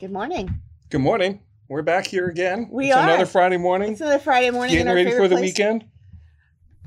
Good morning. Good morning. We're back here again. We it's are. another Friday morning. It's another Friday morning in Getting ready for the place. weekend.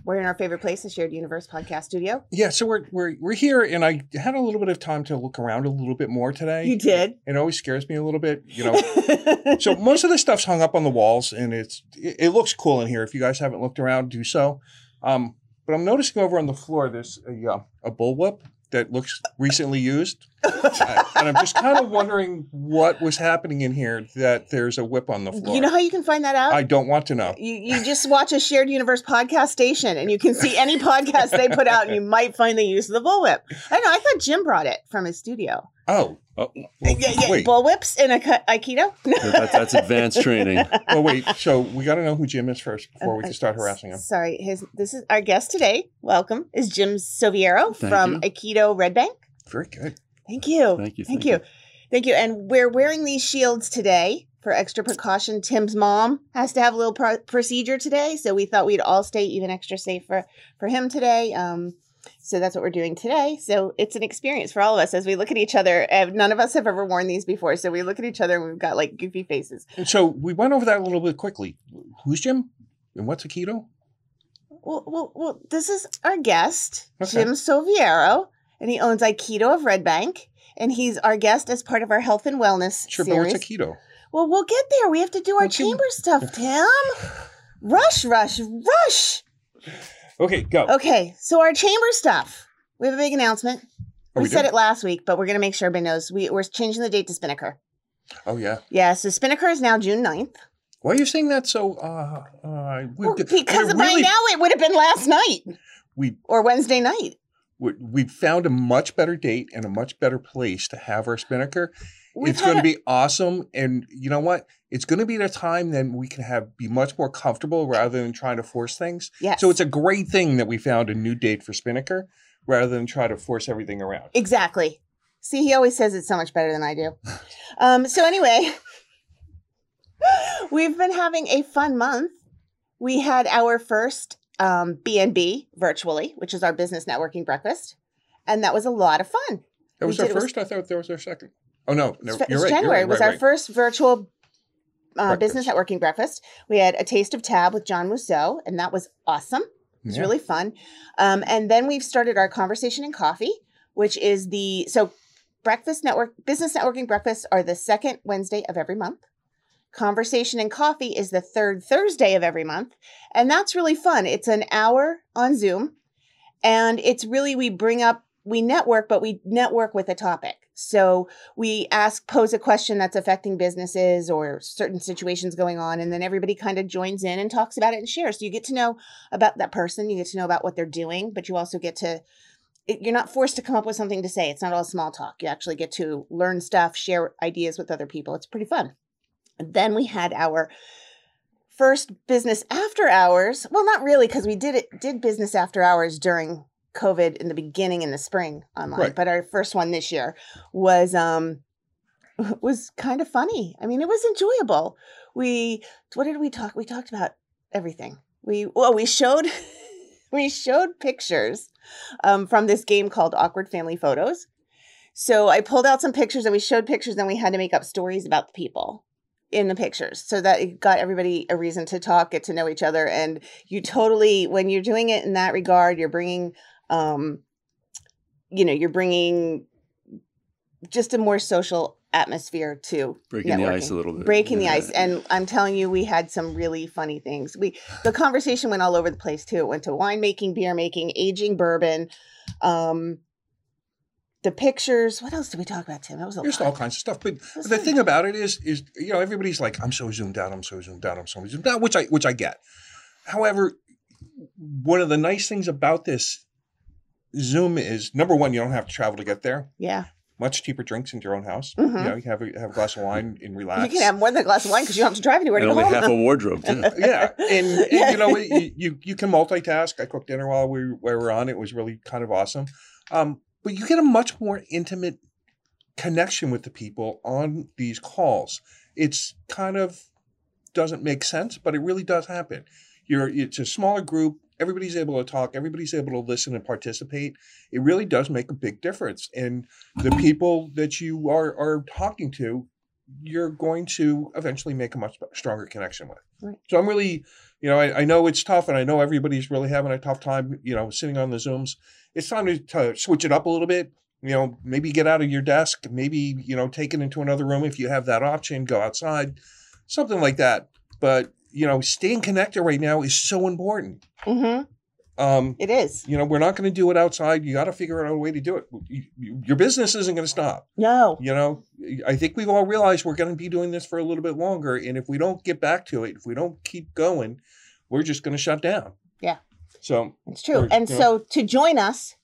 We're in our favorite place, the Shared Universe Podcast Studio. Yeah, so we're we're we're here, and I had a little bit of time to look around a little bit more today. You did. It always scares me a little bit, you know. so most of the stuff's hung up on the walls, and it's it, it looks cool in here. If you guys haven't looked around, do so. Um, but I'm noticing over on the floor there's a uh, a bullwhip that looks recently used, Uh, and I'm just kind of wondering what was happening in here that there's a whip on the floor. you know how you can find that out? I don't want to know. you, you just watch a Shared Universe podcast station and you can see any podcast they put out and you might find the use of the bullwhip. I know. I thought Jim brought it from his studio. Oh, Oh, yeah, yeah. wait. Bullwhips in a Aikido? that, that's advanced training. oh wait. So we got to know who Jim is first before we can start harassing him. Sorry, his this is our guest today. Welcome is Jim Soviero Thank from you. Aikido Red Bank. Very good. Thank you. Thank you. Thank you. Thank you. And we're wearing these shields today for extra precaution. Tim's mom has to have a little pro- procedure today, so we thought we'd all stay even extra safe for for him today. Um, so that's what we're doing today. So it's an experience for all of us as we look at each other. Uh, none of us have ever worn these before, so we look at each other and we've got like goofy faces. And so we went over that a little bit quickly. Who's Jim? And what's a keto? Well, well, well this is our guest, Okay. Jim Soviero, and he owns Aikido of Red Bank. And he's our guest as part of our health and wellness Sure, but series. what's a keto? Well, we'll get there. We have to do our Okay. chamber stuff, Tim. Rush, rush, rush. Okay, go. Okay, so our chamber stuff. We have a big announcement. Oh, we we said it last week, but we're going to make sure everybody knows. We, we're changing the date to Spinnaker. Oh yeah. Yeah, so Spinnaker is now June 9th. Why are you saying that so? Uh, uh, we, Well, because by really- now it would have been last night we or Wednesday night. we we found a much better date and a much better place to have our spinnaker. We've it's going to be awesome, and you know what? It's going to be the time then we can have be much more comfortable rather than trying to force things. Yes. So it's a great thing that we found a new date for spinnaker rather than try to force everything around. Exactly. See, he always says it's so much better than I do. Um, so anyway, we've been having a fun month. We had our first um, BNB virtually, which is our business networking breakfast, and that was a lot of fun. That We was our did- it was- first. I thought there was our second. Oh no, no It's- you're right. January You're right, was right, our first virtual uh, business networking breakfast. We had a taste of tab with John Rousseau, and that was awesome. It was Yeah. really fun. Um, and then we've started our conversation and coffee, which is the so breakfast network business networking breakfasts are the second Wednesday of every month. Conversation and coffee is the third Thursday of every month, and that's really fun. It's an hour on Zoom, and it's really we bring up we network, but we network with a topic. So we ask pose a question that's affecting businesses or certain situations going on, and then everybody kind of joins in and talks about it and shares. So you get to know about that person, you get to know about what they're doing, but you also get to you're not forced to come up with something to say. It's not all small talk. You actually get to learn stuff, share ideas with other people. It's pretty fun. Then we had our first business after hours. Well, not really, because we did it did business after hours during COVID in the beginning in the spring online. Right. But our first one this year was um was kind of funny. I mean, it was enjoyable. We what did we talk? We talked about everything. We well, we showed we showed pictures um, from this game called Awkward Family Photos. So I pulled out some pictures and we showed pictures, and we had to make up stories about the people in the pictures so that it got everybody a reason to talk, get to know each other. And you totally, when you're doing it in that regard, you're bringing, um, you know, you're bringing just a more social atmosphere to Breaking the ice a little bit. breaking the ice and i'm telling you we had some really funny things we the conversation went all over the place too it went to winemaking beer making aging bourbon um the pictures what else did we talk about tim that was a There's lot. all kinds of stuff, but the thing about it is, is you know, everybody's like, "I'm so zoomed out. I'm so zoomed out. I'm so zoomed out," which I which I get. However, one of the nice things about this Zoom is number one, you don't have to travel to get there. yeah Much cheaper drinks in your own house. Mhm. You know, you have a, have a glass of wine and relax. you can have more than a glass of wine because you don't have to drive anywhere to And go only home half a wardrobe, too. yeah, and, and Yeah. you know you, you you can multitask. I cooked dinner while we, we were on. It was really kind of awesome. Um, but you get a much more intimate connection with the people on these calls. It's kind of doesn't make sense, but it really does happen. You're it's a smaller group. Everybody's able to talk. Everybody's able to listen and participate. It really does make a big difference. And the people that you are are talking to you're going to eventually make a much stronger connection with. Right. So I'm really, you know, I, I know it's tough, and I know everybody's really having a tough time, you know, sitting on the zooms. It's time to, to switch it up a little bit. You know, maybe get out of your desk, maybe you know, take it into another room if you have that option. Go outside, something like that. But you know, staying connected right now is so important. Mm-hmm. Um, It is. you know, we're not going to do it outside. You got to figure out a way to do it. You- you- Your business isn't going to stop. No. You know, I think we've all realized we're going to be doing this for a little bit longer. And if we don't get back to it, if we don't keep going, we're just going to shut down. Yeah. So, It's true. Or, and so to join us,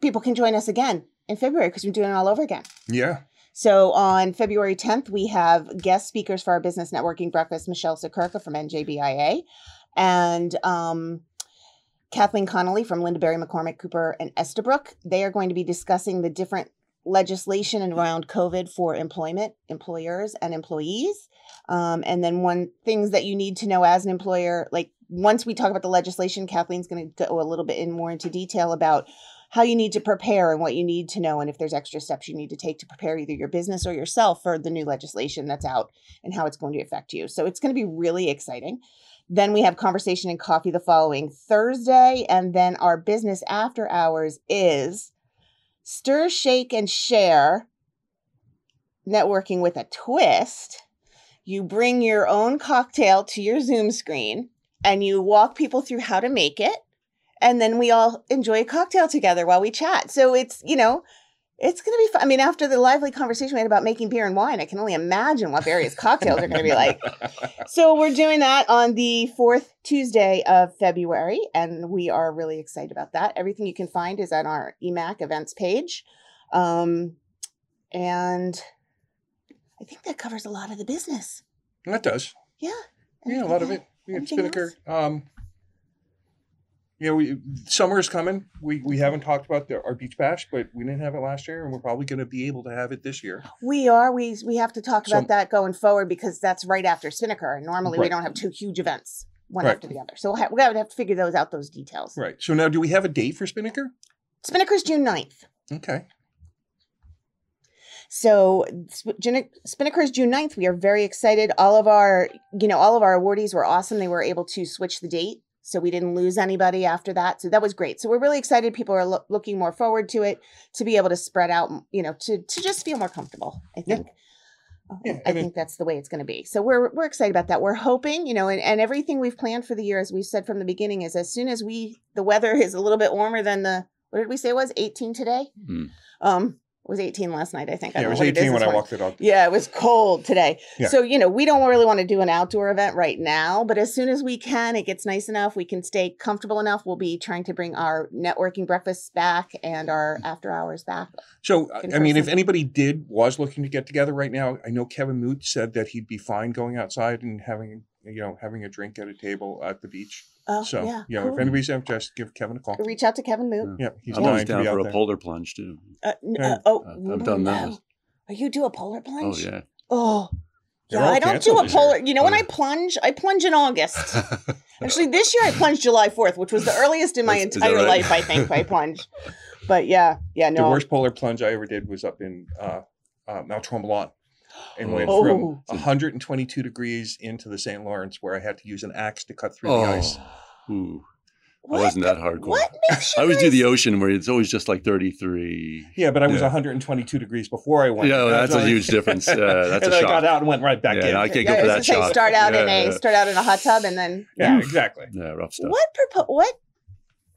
people can join us again in February because we're doing it all over again. yeah. So on February 10th, we have guest speakers for our business networking breakfast, Michelle Siekerka from NJBIA and um, Kathleen Connolly from Lindabury, McCormick, Cooper, and Estabrook. They are going to be discussing the different legislation around COVID for employment, employers, and employees. Um, and then one things that you need to know as an employer, like once we talk about the legislation, Kathleen's going to go a little bit in more into detail about how you need to prepare and what you need to know and if there's extra steps you need to take to prepare either your business or yourself for the new legislation that's out and how it's going to affect you. So it's going to be really exciting. Then we have conversation and coffee the following Thursday and then our business after hours is stir, shake and share networking with a twist. You bring your own cocktail to your Zoom screen and you walk people through how to make it and then we all enjoy a cocktail together while we chat. So it's, you know, it's going to be fun. I mean, after the lively conversation we had about making beer and wine, I can only imagine what various cocktails are going to be like. So we're doing that on the fourth Tuesday of February, and we are really excited about that. Everything you can find is on our EMAC events page. Um, and I think that covers a lot of the business. that does. Yeah. Yeah, a lot of it. We had Anything Spinnaker. Um, you know, we, summer is coming. We we haven't talked about the, our beach bash, but we didn't have it last year, and we're probably going to be able to have it this year. We are. We we have to talk So- about that going forward because that's right after Spinnaker. And normally we don't have two huge events one Right. after the other. So we'll ha- we're going to have to figure those out, those details. Right. So now, do we have a date for Spinnaker? Spinnaker's June 9th. Okay. So Spinnaker's June 9th. We are very excited. All of our, you know, all of our awardees were awesome. They were able to switch the date. So we didn't lose anybody after that. So that was great. So we're really excited. People are lo- looking more forward to it to be able to spread out, you know, to, to just feel more comfortable, I think. Um, Yeah, I and it- think that's the way it's going to be. So we're we're excited about that. We're hoping, you know, and, and everything we've planned for the year, as we've said from the beginning, is as soon as we the weather is a little bit warmer than the what did we say it was 18 today? Hmm. Um, it was 18 last night, I think. Yeah, don't it was 18 is when I morning. walked the dog. Yeah, it was cold today. Yeah. So, you know, we don't really want to do an outdoor event right now, but as soon as we can, it gets nice enough, we can stay comfortable enough. We'll be trying to bring our networking breakfasts back and our after hours back. So, I mean, if anybody did was looking to get together right now, I know Kevin Moot said that he'd be fine going outside and having, you know, having a drink at a table at the beach. Oh, So, yeah. you know, cool. if anybody's interested, give Kevin a call. Reach out to Kevin Moot. Yeah, he's I'm always dying to down be for out a there. polar plunge too. Uh, n- uh, oh, I've no, done no. those. Oh, you do a polar Oh plunge? yeah. Oh, They're yeah. I don't do a polar. You know, when Oh, I plunge, I plunge in August. Actually, this year I plunged July 4th, which was the earliest in my Is- is entire right? life, I think, I plunged. But yeah, yeah, no. The worst polar plunge I ever did was up in uh, uh, Mount Tremblant and went Oh. from 122 degrees into the St. Lawrence where I had to use an axe to cut through the oh. ice. Oh, ooh. What? I wasn't that hardcore. What makes you I always do the ocean where it's always just like 33. Yeah, but I was Yeah. 122 degrees before I went. Yeah, well, that's a why- huge difference. Yeah, that's and a then I got out and went right back Yeah, in. I can't Yeah, go for that say, shock. start out in a yeah. start out in a hot tub and then yeah, exactly. Yeah, rough stuff. what propo- what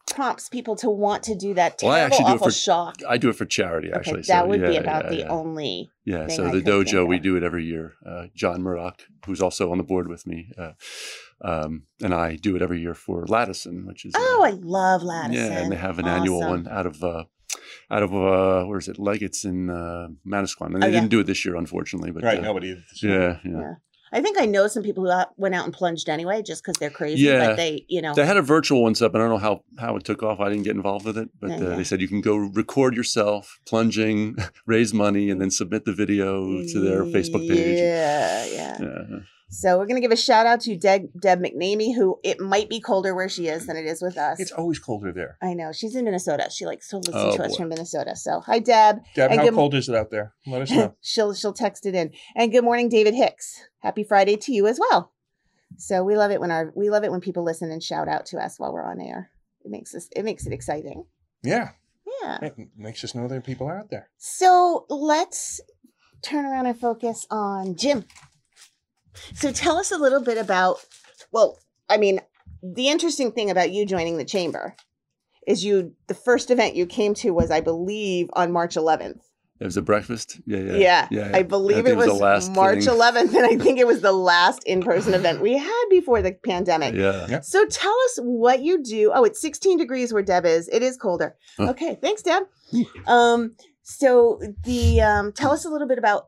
prompts people to want to do that Well, I terrible actually do it awful for- shock? I do it for charity, actually. okay, that so, would be about yeah, the yeah. only. Yeah, thing so I the could dojo, we do it every year. Uh, John Murdoch, who's also on the board with me, uh, um, and I do it every year for LADACIN, which is uh, Oh, I love LADACIN. yeah, and they have an annual one out of uh, out of uh, where is it? Leggett's in uh, Manasquan, and they Oh, yeah. didn't do it this year, unfortunately. But Right, uh, nobody. yeah, yeah, Yeah. I think I know some people who went out and plunged anyway, just because they're crazy. Yeah. But they, you know, They had a virtual one set up, and I don't know how, how it took off. I didn't get involved with it, but uh, yeah. they said you can go record yourself plunging, raise money, and then submit the video to their Facebook page. Yeah, yeah. Yeah. So we're going to give a shout out to Deb, Deb McNamee, who it might be colder where she is than it is with us. It's always colder there. I know she's in Minnesota. She likes to listen Oh, to us from Minnesota. So hi, Deb. Deb, And how cold is it out there? Let us know. she'll she'll text it in. And good morning, David Hicks. Happy Friday to you as well. So we love it when our we love it when people listen and shout out to us while we're on air. It makes us it makes it exciting. yeah, Yeah. it makes us know there people are people out there. So let's turn around and focus on Jim. So tell us a little bit about, well, I mean, the interesting thing about you joining the chamber is you, the first event you came to was, I believe, on March 11th. It was a breakfast. Yeah, yeah, Yeah. yeah. I believe think it was, the last March thing. 11th, and I think it was the last in person event we had before the pandemic. Yeah. So tell us what you do. Oh, it's 16 degrees where Deb is. It is colder. Huh. Okay, thanks, Deb. Um, so the um, tell us a little bit about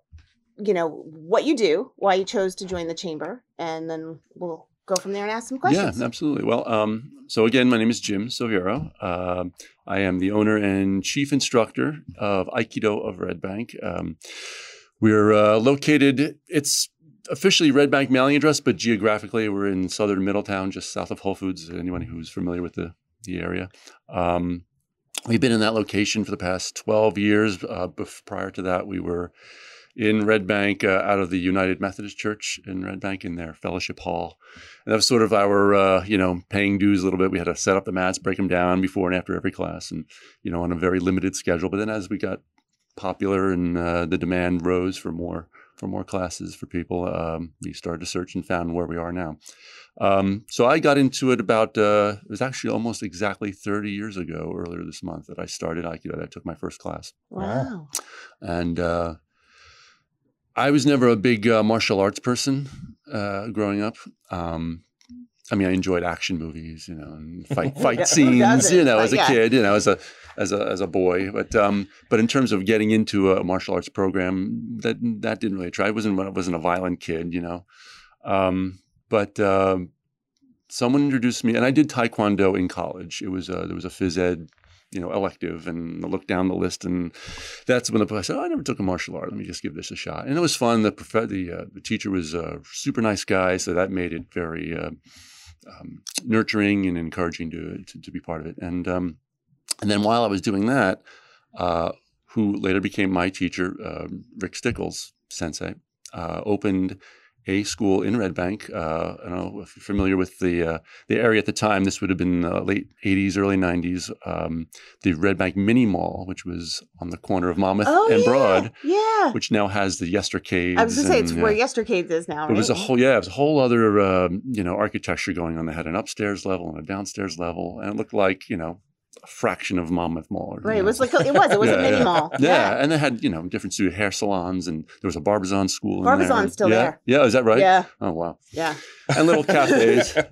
you know what you do, why you chose to join the chamber, and then we'll go from there and ask some questions. Yeah, absolutely. Well, um, so again, my name is Jim Soviero. Um, I am the owner and chief instructor of Aikido of Red Bank. Um, we're uh, located, it's officially Red Bank mailing address, but geographically we're in southern Middletown, just south of Whole Foods, anyone who's familiar with the, the area. Um, we've been in that location for the past 12 years. Uh, prior to that, we were in Red Bank uh, out of the United Methodist Church in Red Bank in their fellowship hall. And that was sort of our, uh, you know, paying dues a little bit. We had to set up the mats, break them down before and after every class, and you know, on a very limited schedule. But then as we got popular and uh, the demand rose for more for more classes for people, um, we started to search and found where we are now. Um, so I got into it about uh, it was actually almost exactly 30 years ago, earlier this month, that I started Aikido. That I took my first class Wow. and uh, I was never a big uh, martial arts person uh, growing up. Um, I mean, I enjoyed action movies, you know, and fight fight who scenes, you know, But as a yeah. kid, you know, as a as a as a boy. But um, but in terms of getting into a martial arts program, that that didn't really try. I wasn't I wasn't a violent kid, you know. Um, but um, someone introduced me, and I did taekwondo in college. It was uh, there was a phys ed, you know, elective, and I looked down the list, and that's when the I said, oh, I never took a martial art. Let me just give this a shot, and it was fun. The prof- the uh, the teacher was a super nice guy, so that made it very uh, um, nurturing and encouraging to, to to be part of it. And um, and then while I was doing that, uh, who later became my teacher, uh, Rick Stickles, sensei, uh, opened a school in Red Bank. Uh, I don't know if you're familiar with the uh, the area at the time. This would have been uh, late '80s, early '90s. Um, the Red Bank Mini Mall, which was on the corner of Monmouth Oh and yeah. Broad, Yeah. which now has the Yestercades. I was gonna say it's and, where uh, Yestercades is now. it was a whole yeah, it was a whole other um, you know architecture going on. They had an upstairs level and a downstairs level, and it looked like you know a fraction of Monmouth Mall. or, you Right. It was like it was. It was a mini yeah. mall. yeah, and they had you know different studio hair salons, and there was a Barbizon school. in there. Still yeah. there. Yeah, is that right? Yeah. Oh wow. Yeah. And little cafes.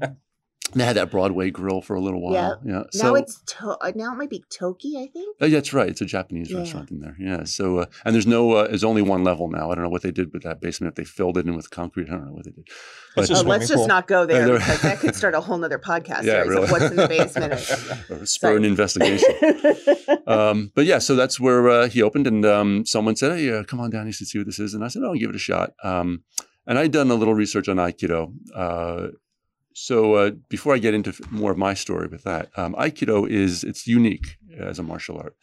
they had that Broadway grill for a little while. Yeah. Now So it's to- uh, now it might be Toki, I think. Oh, yeah, that's right. It's a Japanese Yeah. restaurant in there. Yeah. So, uh, and there's no, uh, there's only one level now. I don't know what they did with that basement. If they filled it in with concrete, I don't know what they did. But, a Oh, swimming let's just pool. not go there because that could start a whole other podcast Yeah, series really. of what's in the basement. or spur an investigation. um, but yeah, so that's where uh, he opened, and um, someone said, "Hey, uh, come on down, you should see what this is." And I said, "Oh, I'll give it a shot." Um, and I'd done a little research on Aikido. Uh, so uh, before I get into more of my story with that, um, Aikido is it's unique as a martial art.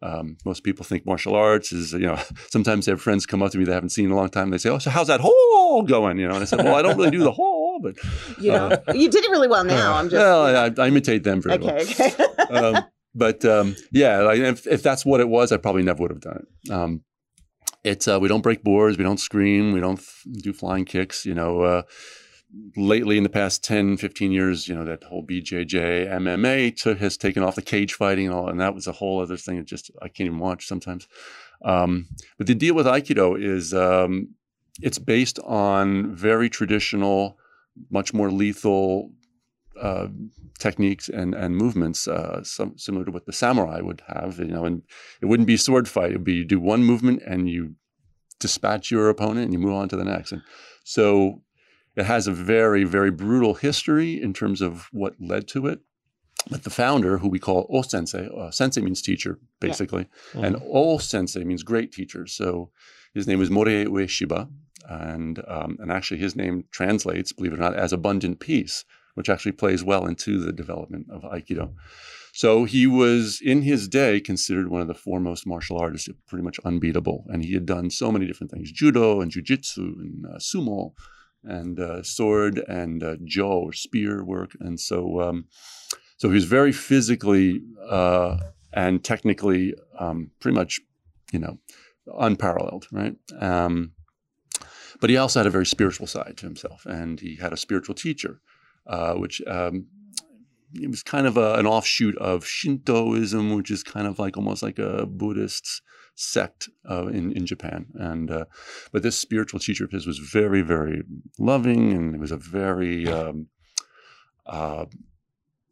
Um, most people think martial arts is, you know, sometimes they have friends come up to me they haven't seen in a long time. They say, "Oh, so how's that hole going?" You know, and I said, "Well, I don't really do the hole, but you know, you did it really well now. I'm just well, I, I imitate them very well." okay. Okay. um, but um, yeah, like if, if that's what it was, I probably never would have done it. Um, it's uh, we don't break boards, we don't scream, we don't f- do flying kicks. You know, uh, lately in the past 10, 15 years, you know that whole BJJ MMA took, has taken off the cage fighting and all, and that was a whole other thing. Just I can't even watch sometimes. Um, but the deal with Aikido is um, it's based on very traditional, much more lethal uh, techniques and and movements, uh, some, similar to what the samurai would have. You know, and it wouldn't be sword fight. It would be you do one movement and you dispatch your opponent and you move on to the next. And so it has a very very brutal history in terms of what led to it. But the founder, who we call O Sensei, uh, Sensei means teacher, basically, and O Sensei means great teacher. So his name was Morihei Ueshiba. and um, and actually his name translates, believe it or not, as abundant peace, which actually plays well into the development of Aikido. So he was in his day considered one of the foremost martial artists, pretty much unbeatable, and he had done so many different things: judo and jujitsu and uh, sumo, and uh, sword and uh, jo or spear work, and so. Um, so he was very physically uh, and technically um, pretty much, you know, unparalleled, right? Um, but he also had a very spiritual side to himself, and he had a spiritual teacher, uh, which um, it was kind of a, an offshoot of Shintoism, which is kind of like almost like a Buddhist sect uh, in in Japan. And uh, but this spiritual teacher of his was very, very loving, and it was a very um, uh,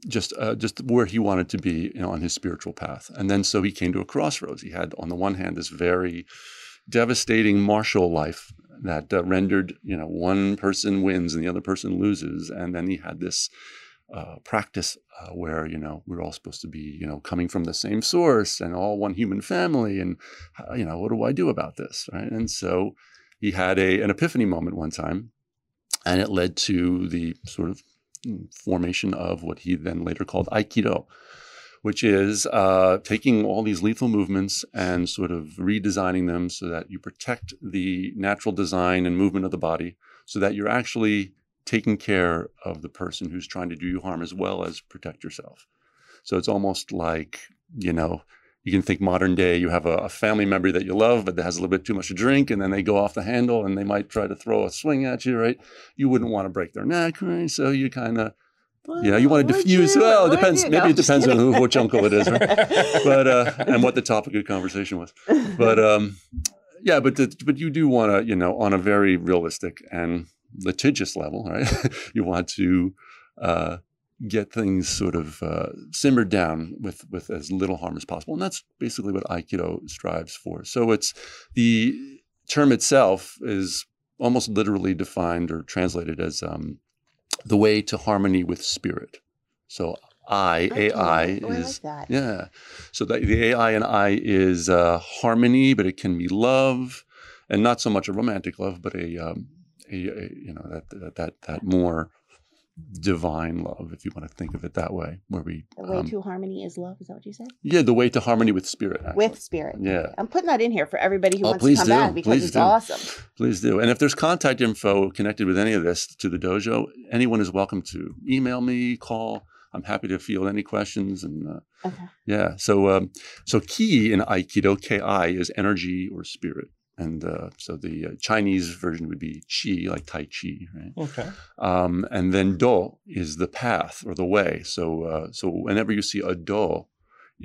just uh, just where he wanted to be you know, on his spiritual path. And then so he came to a crossroads. He had on the one hand this very devastating martial life that uh, rendered you know one person wins and the other person loses, and then he had this. Uh, practice uh, where you know we're all supposed to be you know coming from the same source and all one human family and uh, you know what do I do about this right? And so he had a an epiphany moment one time and it led to the sort of formation of what he then later called Aikido, which is uh, taking all these lethal movements and sort of redesigning them so that you protect the natural design and movement of the body, so that you're actually taking care of the person who's trying to do you harm as well as protect yourself. So it's almost like, you know, you can think modern day, you have a, a, family member that you love, but that has a little bit too much to drink, and then they go off the handle and they might try to throw a swing at you, right? You wouldn't want to break their neck, right? So you kind of, well, yeah, you want to diffuse. You? Well, it depends. Maybe no, it depends on who, which uncle it is, right? but uh, and what the topic of conversation was. But um, yeah, but the, but you do want to, you know, on a very realistic and litigious level, right? you want to uh, get things sort of uh, simmered down with with as little harm as possible, and that's basically what Aikido strives for. So it's the term itself is almost literally defined or translated as um, the way to harmony with spirit. So I. AI oh, is like yeah. So the, the AI and I is uh, harmony, but it can be love, and not so much a romantic love, but a, um, you know that that that more divine love, if you want to think of it that way, where we the way um, to harmony is love. Is that what you said? Yeah, the way to harmony with spirit. Actually. With spirit. Yeah, I'm putting that in here for everybody who oh, wants to come do. back because please it's do. awesome. Please do. And if there's contact info connected with any of this to the dojo, anyone is welcome to email me, call. I'm happy to field any questions. And uh, okay. yeah, so um, so ki in Aikido, Ki is energy or spirit. And uh, so the uh, Chinese version would be Qi, like Tai Chi, right? Okay. Um, and then Do is the path or the way. So uh, so whenever you see a Do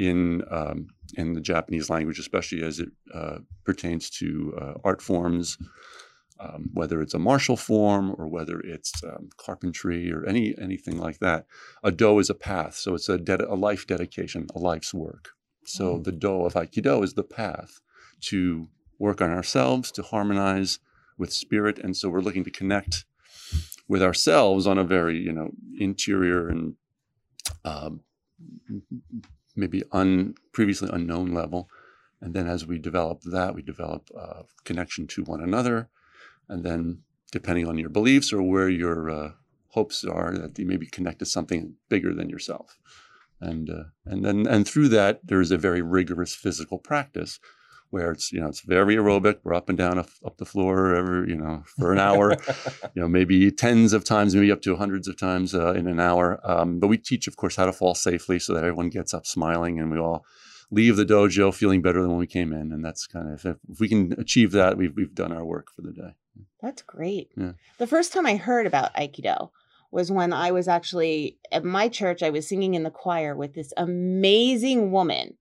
in um, in the Japanese language, especially as it uh, pertains to uh, art forms, um, whether it's a martial form or whether it's um, carpentry or any anything like that, a Do is a path. So it's a, de- a life dedication, a life's work. So mm. the Do of Aikido is the path to work on ourselves to harmonize with spirit. And so we're looking to connect with ourselves on a very, you know, interior and um, maybe un, previously unknown level. And then as we develop that, we develop uh, connection to one another. And then depending on your beliefs or where your uh, hopes are, that you may be connected to something bigger than yourself. And, uh, and then and through that, there's a very rigorous physical practice where it's you know it's very aerobic. We're up and down up the floor every you know for an hour, you know maybe tens of times, maybe up to hundreds of times uh, in an hour. Um, but we teach, of course, how to fall safely so that everyone gets up smiling and we all leave the dojo feeling better than when we came in. And that's kind of if, if we can achieve that, we've we've done our work for the day. That's great. Yeah. The first time I heard about Aikido was when I was actually at my church. I was singing in the choir with this amazing woman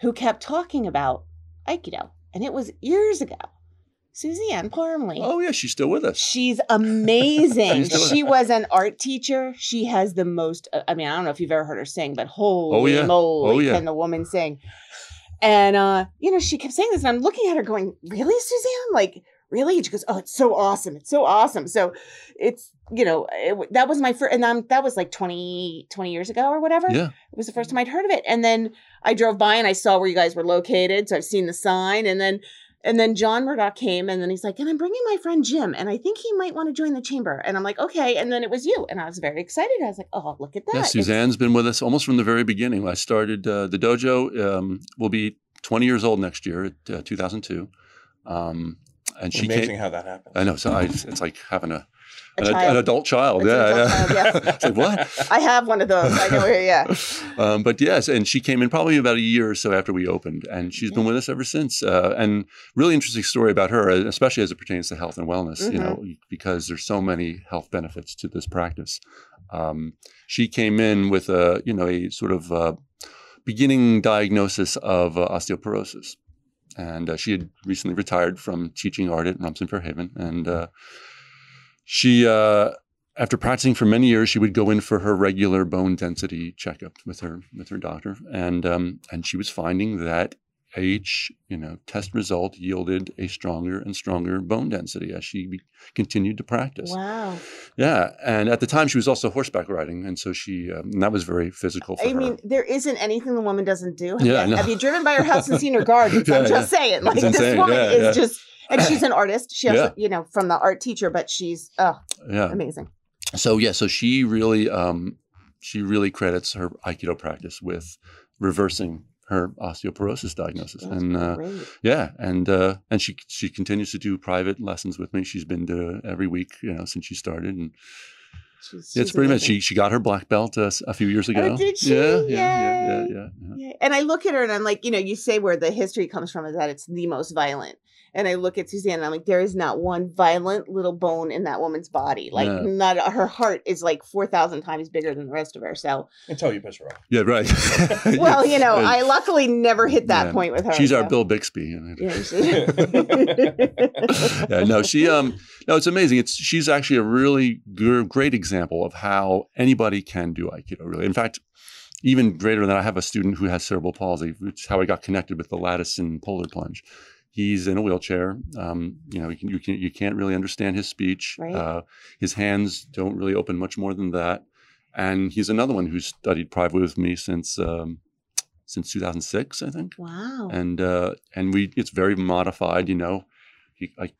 who kept talking about Aikido, and it was years ago. Suzanne Parmley. Oh yeah, she's still with us. She's amazing. she was an art teacher. She has the most. Uh, I mean, I don't know if you've ever heard her sing, but holy oh, yeah. moly, oh, yeah. can the woman sing? And uh, you know, she kept saying this, and I'm looking at her, going, "Really, Suzanne? Like, really?" And she goes, "Oh, it's so awesome! It's so awesome!" So, it's you know, it, that was my first, and um, that was like 20, 20 years ago or whatever. Yeah, it was the first time I'd heard of it, and then I drove by and I saw where you guys were located, so I've seen the sign, and then And then John Murdoch came, and then he's like, "And I'm bringing my friend Jim, and I think he might want to join the chamber." And I'm like, "Okay." And then it was you, and I was very excited. I was like, "Oh, look at that!" Yeah, It's- Suzanne's been with us almost from the very beginning. I started uh, the dojo. Um, will be 20 years old next year, uh, 2002. Um, and she Amazing came. how that happens. I know. So I, it's like having a, A an, an adult child. It's yeah, adult yeah. child, it's like what? I have one of those. I know where. Yeah. um, but yes, and she came in probably about a year or so after we opened, and she's been with us ever since. Uh, and really interesting story about her, uh, especially as it pertains to health and wellness. You know, because there's so many health benefits to this practice. Um, she came in with a you know a sort of uh, beginning diagnosis of uh, osteoporosis. And uh, she had recently retired from teaching art at Rumson Fairhaven. And uh, she, uh, after practicing for many years, she would go in for her regular bone density checkup with her with her doctor, and um, and she was finding that each you know test result yielded a stronger and stronger bone density as she be- continued to practice. Wow. Yeah, and at the time she was also horseback riding, and so she um, and that was very physical for I her. mean, there isn't anything the woman doesn't do. Have, Yeah, you, know. have you driven by her house and seen her gardens? I'm Yeah, just saying. Like It's this woman Yeah, is yeah. just, and she's an artist. She Yeah. you know, from the art teacher, but she's oh, yeah, amazing. so yeah, so she really um, she really credits her aikido practice with reversing her osteoporosis diagnosis, That's and uh, yeah, and uh, and she she continues to do private lessons with me. She's been to every week, you know, since she started, and She's, it's she's pretty much she she got her black belt uh, s- a few years ago. did she? Yeah, yeah, yeah, yeah, yeah, yeah. Yeah. And I look at her and I'm like, you know, you say where the history comes from is that it's the most violent. And I look at Suzanne and I'm like, there is not one violent little bone in that woman's body. Like, No. not her heart is like 4,000 times bigger than the rest of her. So, Until you piss her off. Yeah, right. well, you know, I luckily never hit that Yeah. point with her. she's our Bill Bixby. you know. Yeah, no, she um no, it's amazing. It's she's actually a really good, great example of how anybody can do Aikido. Really, in fact, even greater than that, I have a student who has cerebral palsy, which is how I got connected with the LADACIN and polar plunge. He's in a wheelchair. Um, you know, you, can, you, can, you can't really understand his speech. Right. Uh, his hands don't really open much more than that. And he's another one who's studied privately with me since um, since 2006, I think wow. and uh, and we it's very modified. You know, he, I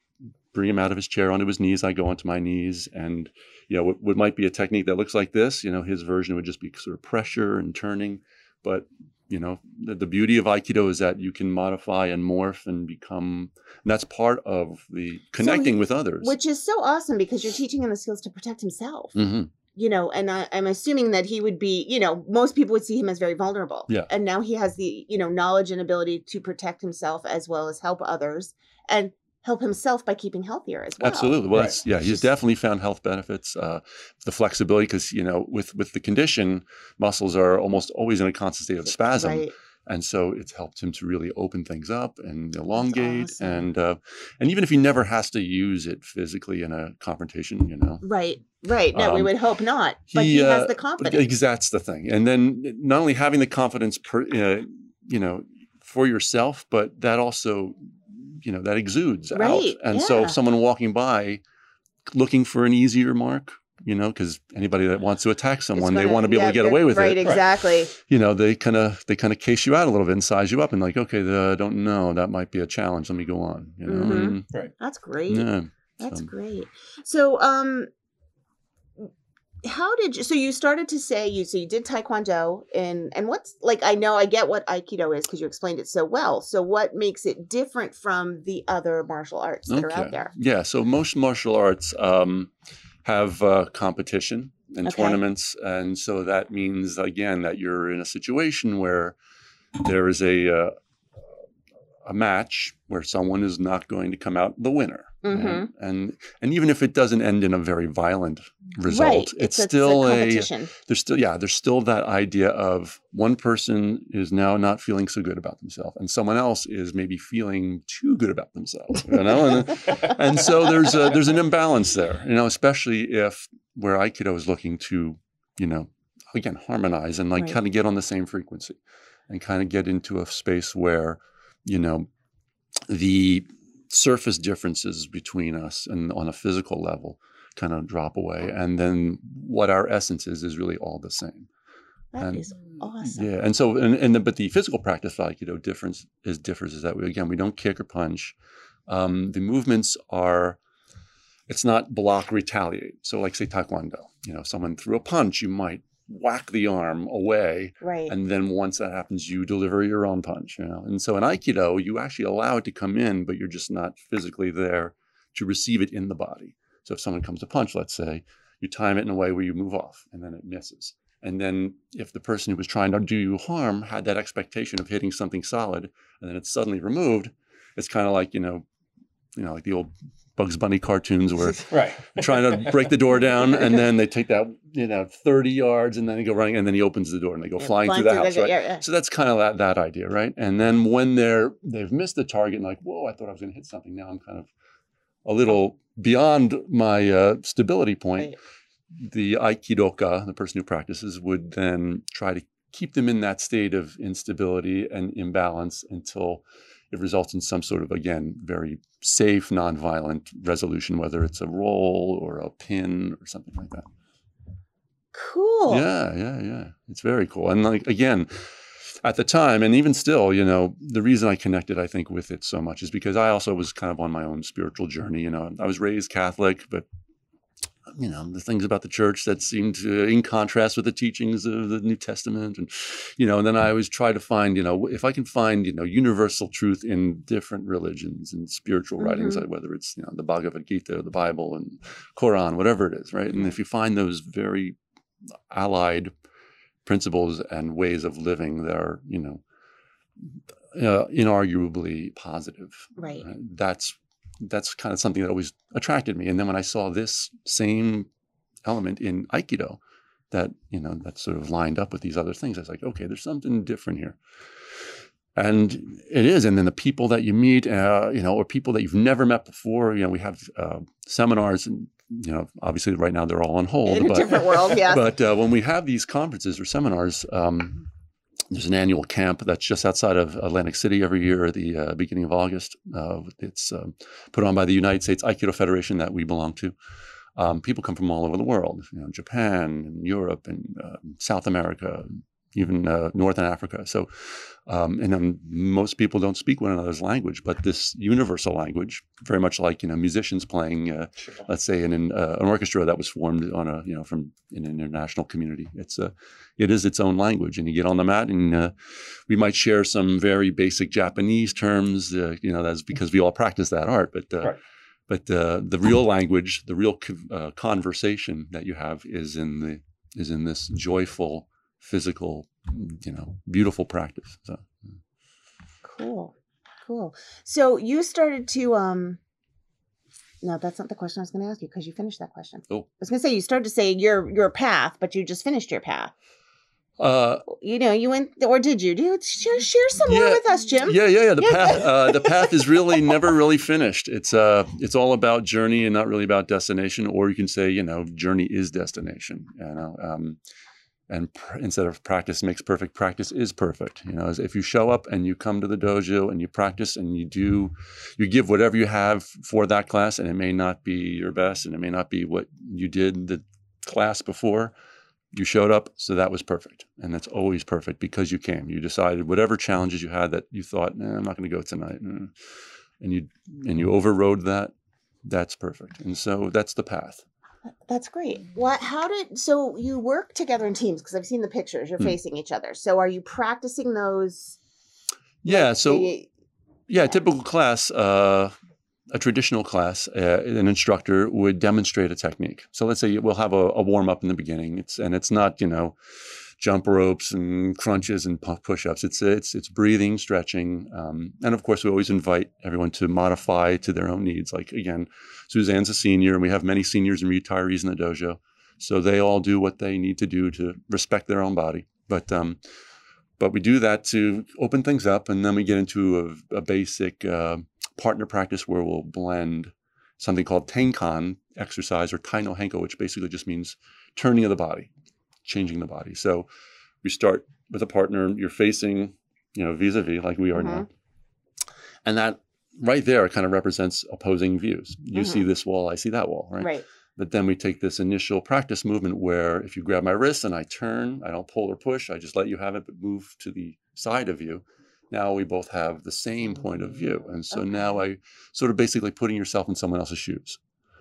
bring him out of his chair onto his knees. I go onto my knees, and you know what, what might be a technique that looks like this. You know, his version would just be sort of pressure and turning. But you know, the, the beauty of Aikido is that you can modify and morph and become. And that's part of the connecting with others. Which is so awesome because you're teaching him the skills to protect himself. hmm you know, and I, I'm assuming that he would be, you know, most people would see him as very vulnerable. Yeah. And now he has the, you know, knowledge and ability to protect himself as well as help others and help himself by keeping healthier as well. Absolutely. Well, Right. it's, yeah, he's definitely found health benefits. Uh, the flexibility, because you know, with with the condition, muscles are almost always in a constant state of spasm. Right. and so it's helped him to really open things up and elongate awesome. and uh, and even if he never has to use it physically in a confrontation you know Right. Right. No, we Um, would hope not. But he, he, has uh, the confidence. ex- that's the thing and then not only having the confidence per, uh, you know for yourself but that also you know that exudes out Right, and so if someone walking by looking for an easier mark you know because anybody that wants to attack someone they gonna- want to be able to get away with it. right, it exactly. you know they kind of they kind of case you out a little bit and size you up and like okay the, I don't know that might be a challenge let me go on you know Mhm. and, That's great. yeah That's so- great. So, um, how did you? So you started to say you. So you did Taekwondo, and and what's like? I know I get what Aikido is because you explained it so well. So what makes it different from the other martial arts that are out there? Yeah, so most martial arts um, have uh, competition and Okay. tournaments, and so that means again that you're in a situation where there is a uh, a match where someone is not going to come out the winner, Mhm. and, and and even if it doesn't end in a very violent result, right. it's, a- still a a competition. there's still yeah there's still that idea of one person is now not feeling so good about themselves and someone else is maybe feeling too good about themselves you know and, and so there's a there's an imbalance there you know especially if where aikido is looking to you know again harmonize and like Right. kind of get on the same frequency and kind of get into a space where you know the surface differences between us and on a physical level kind of drop away and then what our essence is is really all the same That and is awesome. Yeah, and so and, and the, but the physical practice of Aikido difference is differs is that we again we don't kick or punch. Um, the movements are it's not block retaliate. So like say Taekwondo, you know, someone threw a punch, you might whack the arm away, Right. and then once that happens, you deliver your own punch. You know, and so in Aikido, you actually allow it to come in, but you're just not physically there to receive it in the body. So if someone comes to punch, let's say, you time it in a way where you move off, and then it misses. And then if the person who was trying to do you harm had that expectation of hitting something solid, and then it's suddenly removed, it's kind of like you know, you know, like the old Bugs Bunny cartoons where Right. trying to break the door down, and then they take that you know thirty yards, and then they go running, and then he opens the door, and they go Yeah, flying, flying through the through house, the- right? yeah, yeah. So that's kind of that that idea, right? And then when they're they've missed the target, and like, whoa, I thought I was going to hit something. Now I'm kind of a little beyond my uh, stability point. Right. The aikidoka, the person who practices, would then try to keep them in that state of instability and imbalance until it results in some sort of again very safe, nonviolent resolution, whether it's a roll or a pin or something like that. Cool. Yeah, yeah, yeah. It's very cool. And like again, at the time, and even still, you know, the reason I connected, I think, with it so much is because I also was kind of on my own spiritual journey. You know, I was raised Catholic, but you know, the things about the church that seemed to, in contrast with the teachings of the New Testament, and you know, and then I always try to find, you know, if I can find, you know, universal truth in different religions and spiritual writings, Mhm. like whether it's you know the Bhagavad Gita, the Bible, and Quran, whatever it is, right? And if you find those very allied principles and ways of living that are, you know, uh, inarguably positive. Right. uh, That's that's kind of something that always attracted me. And then when I saw this same element in Aikido, that you know that sort of lined up with these other things, I was like, okay, there's something different here. And it is, and then the people that you meet, uh, you know, or people that you've never met before. You know, we have uh, seminars, and you know, obviously right now they're all on hold. In a but different world, yes. but uh, when we have these conferences or seminars, um, there's an annual camp that's just outside of Atlantic City every year at the uh, beginning of August. Uh, it's um, put on by the United States Aikido Federation that we belong to. Um, people come from all over the world, you know, Japan and Europe and uh, South America, even uh, North and Africa. So, um, and um, most people don't speak one another's language, but this universal language, very much like you know musicians playing uh, let's say in an, uh, an orchestra that was formed on a you know from in an international community it's a it is its own language and you get on the mat and uh, we might share some very basic japanese terms uh, you know that's because we all practice that art but uh, Right. but uh, the real language the real co- uh, conversation that you have is in the is in this joyful physical you know beautiful practice so Cool. Cool. So you started to um no, that's not the question I was going to ask you because you finished that question. Oh. I was going to say you started to say your your path, but you just finished your path. uh, You know, you went or did you? Do you share, share some more with us, Jim? Yeah, yeah, yeah. The path, uh, the path is really never really finished. It's uh, it's all about journey and not really about destination. Or you can say, you know, journey is destination. You know, um, and pr- instead of practice makes perfect, practice is perfect. You know, if you show up and you come to the dojo and you practice and you do, you give whatever you have for that class, and it may not be your best, and it may not be what you did the class before you showed up so that was perfect. And that's always perfect because you came. You decided whatever challenges you had that you thought nah, i'm not going to go tonight. Mm," and you and you overrode that that's perfect. And so that's the path That's great. What? How did? So you work together in teams because I've seen the pictures. You're Hmm. facing each other. So are you practicing those? yeah so the- yeah a typical class uh, a traditional class uh, an instructor would demonstrate a technique so let's say we'll have a, a warm up in the beginning it's and it's not you know jump ropes and crunches and push-ups. It's it's it's breathing stretching um, and of course we always invite everyone to modify to their own needs. Like again suzanne's a senior and we have many seniors and retirees in the dojo so they all do what they need to do to respect their own body. But um, but we do that to open things up and then we get into a, a basic uh, partner practice where we'll blend something called tenkan exercise or taino henko which basically just means turning of the body changing the body so we start with a partner you're facing you know vis-a-vis like we are now and that right there kind of represents opposing views you see this wall i see that wall right? right. But then we take this initial practice movement where if you grab my wrist and I turn, I don't pull or push, I just let you have it, but move to the side of you. Now we both have the same point of view. And so Okay. now I sort of basically putting yourself in someone else's shoes.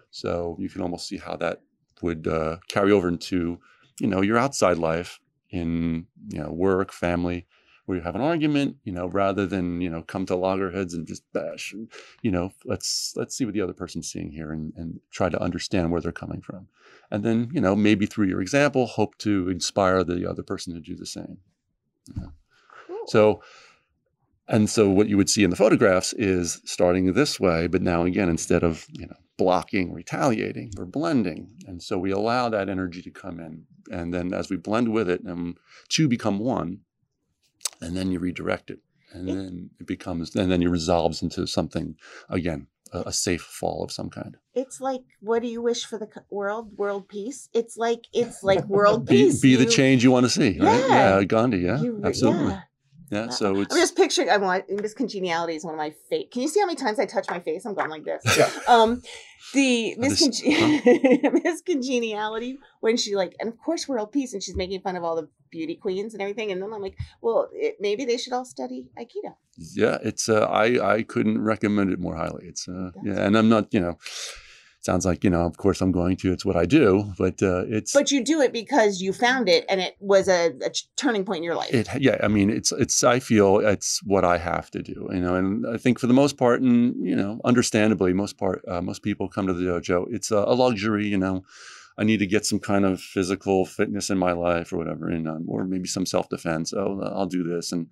So you can almost see how that would uh, carry over into, you know, your outside life in, you know, work, family, where you have an argument, you know, rather than, you know, come to loggerheads and just bash and, you know, let's let's see what the other person's seeing here and, and try to understand where they're coming from. And then, you know, maybe through your example, hope to inspire the other person to do the same. Cool. So, and so what you would see in the photographs is starting this way, but now again, instead of, you know, blocking, retaliating, we're blending. And so we allow that energy to come in. And then as we blend with it, and two become one, and then you redirect it. And Yeah. then it becomes, and then it resolves into something, again, a, a safe fall of some kind. It's like, what do you wish for the world? World peace. It's like it's like world Be, peace. be the change you want to see, right? Yeah. Yeah, Gandhi, yeah, you absolutely. yeah. Yeah, so it's I'm just picturing. I want Miss Congeniality is one of my favorite. Can you see how many times I touch my face? I'm going like this. Yeah. Um, the Miss this- Conge- Miss Congeniality when she like, and of course world peace, and she's making fun of all the beauty queens and everything. And then I'm like, well, it, maybe they should all study Aikido. yeah, it's uh, I I couldn't recommend it more highly. It's uh, yeah, and I'm not you know, sounds like you know, of course I'm going to. It's what I do, but uh, it's But you do it because you found it, and it was a, a turning point in your life. it yeah i mean it's it's i feel it's what i have to do you know and i think for the most part and you know understandably most part uh, most people come to the dojo it's a, a luxury you know i need to get some kind of physical fitness in my life or whatever and um, or maybe some self-defense oh i'll do this and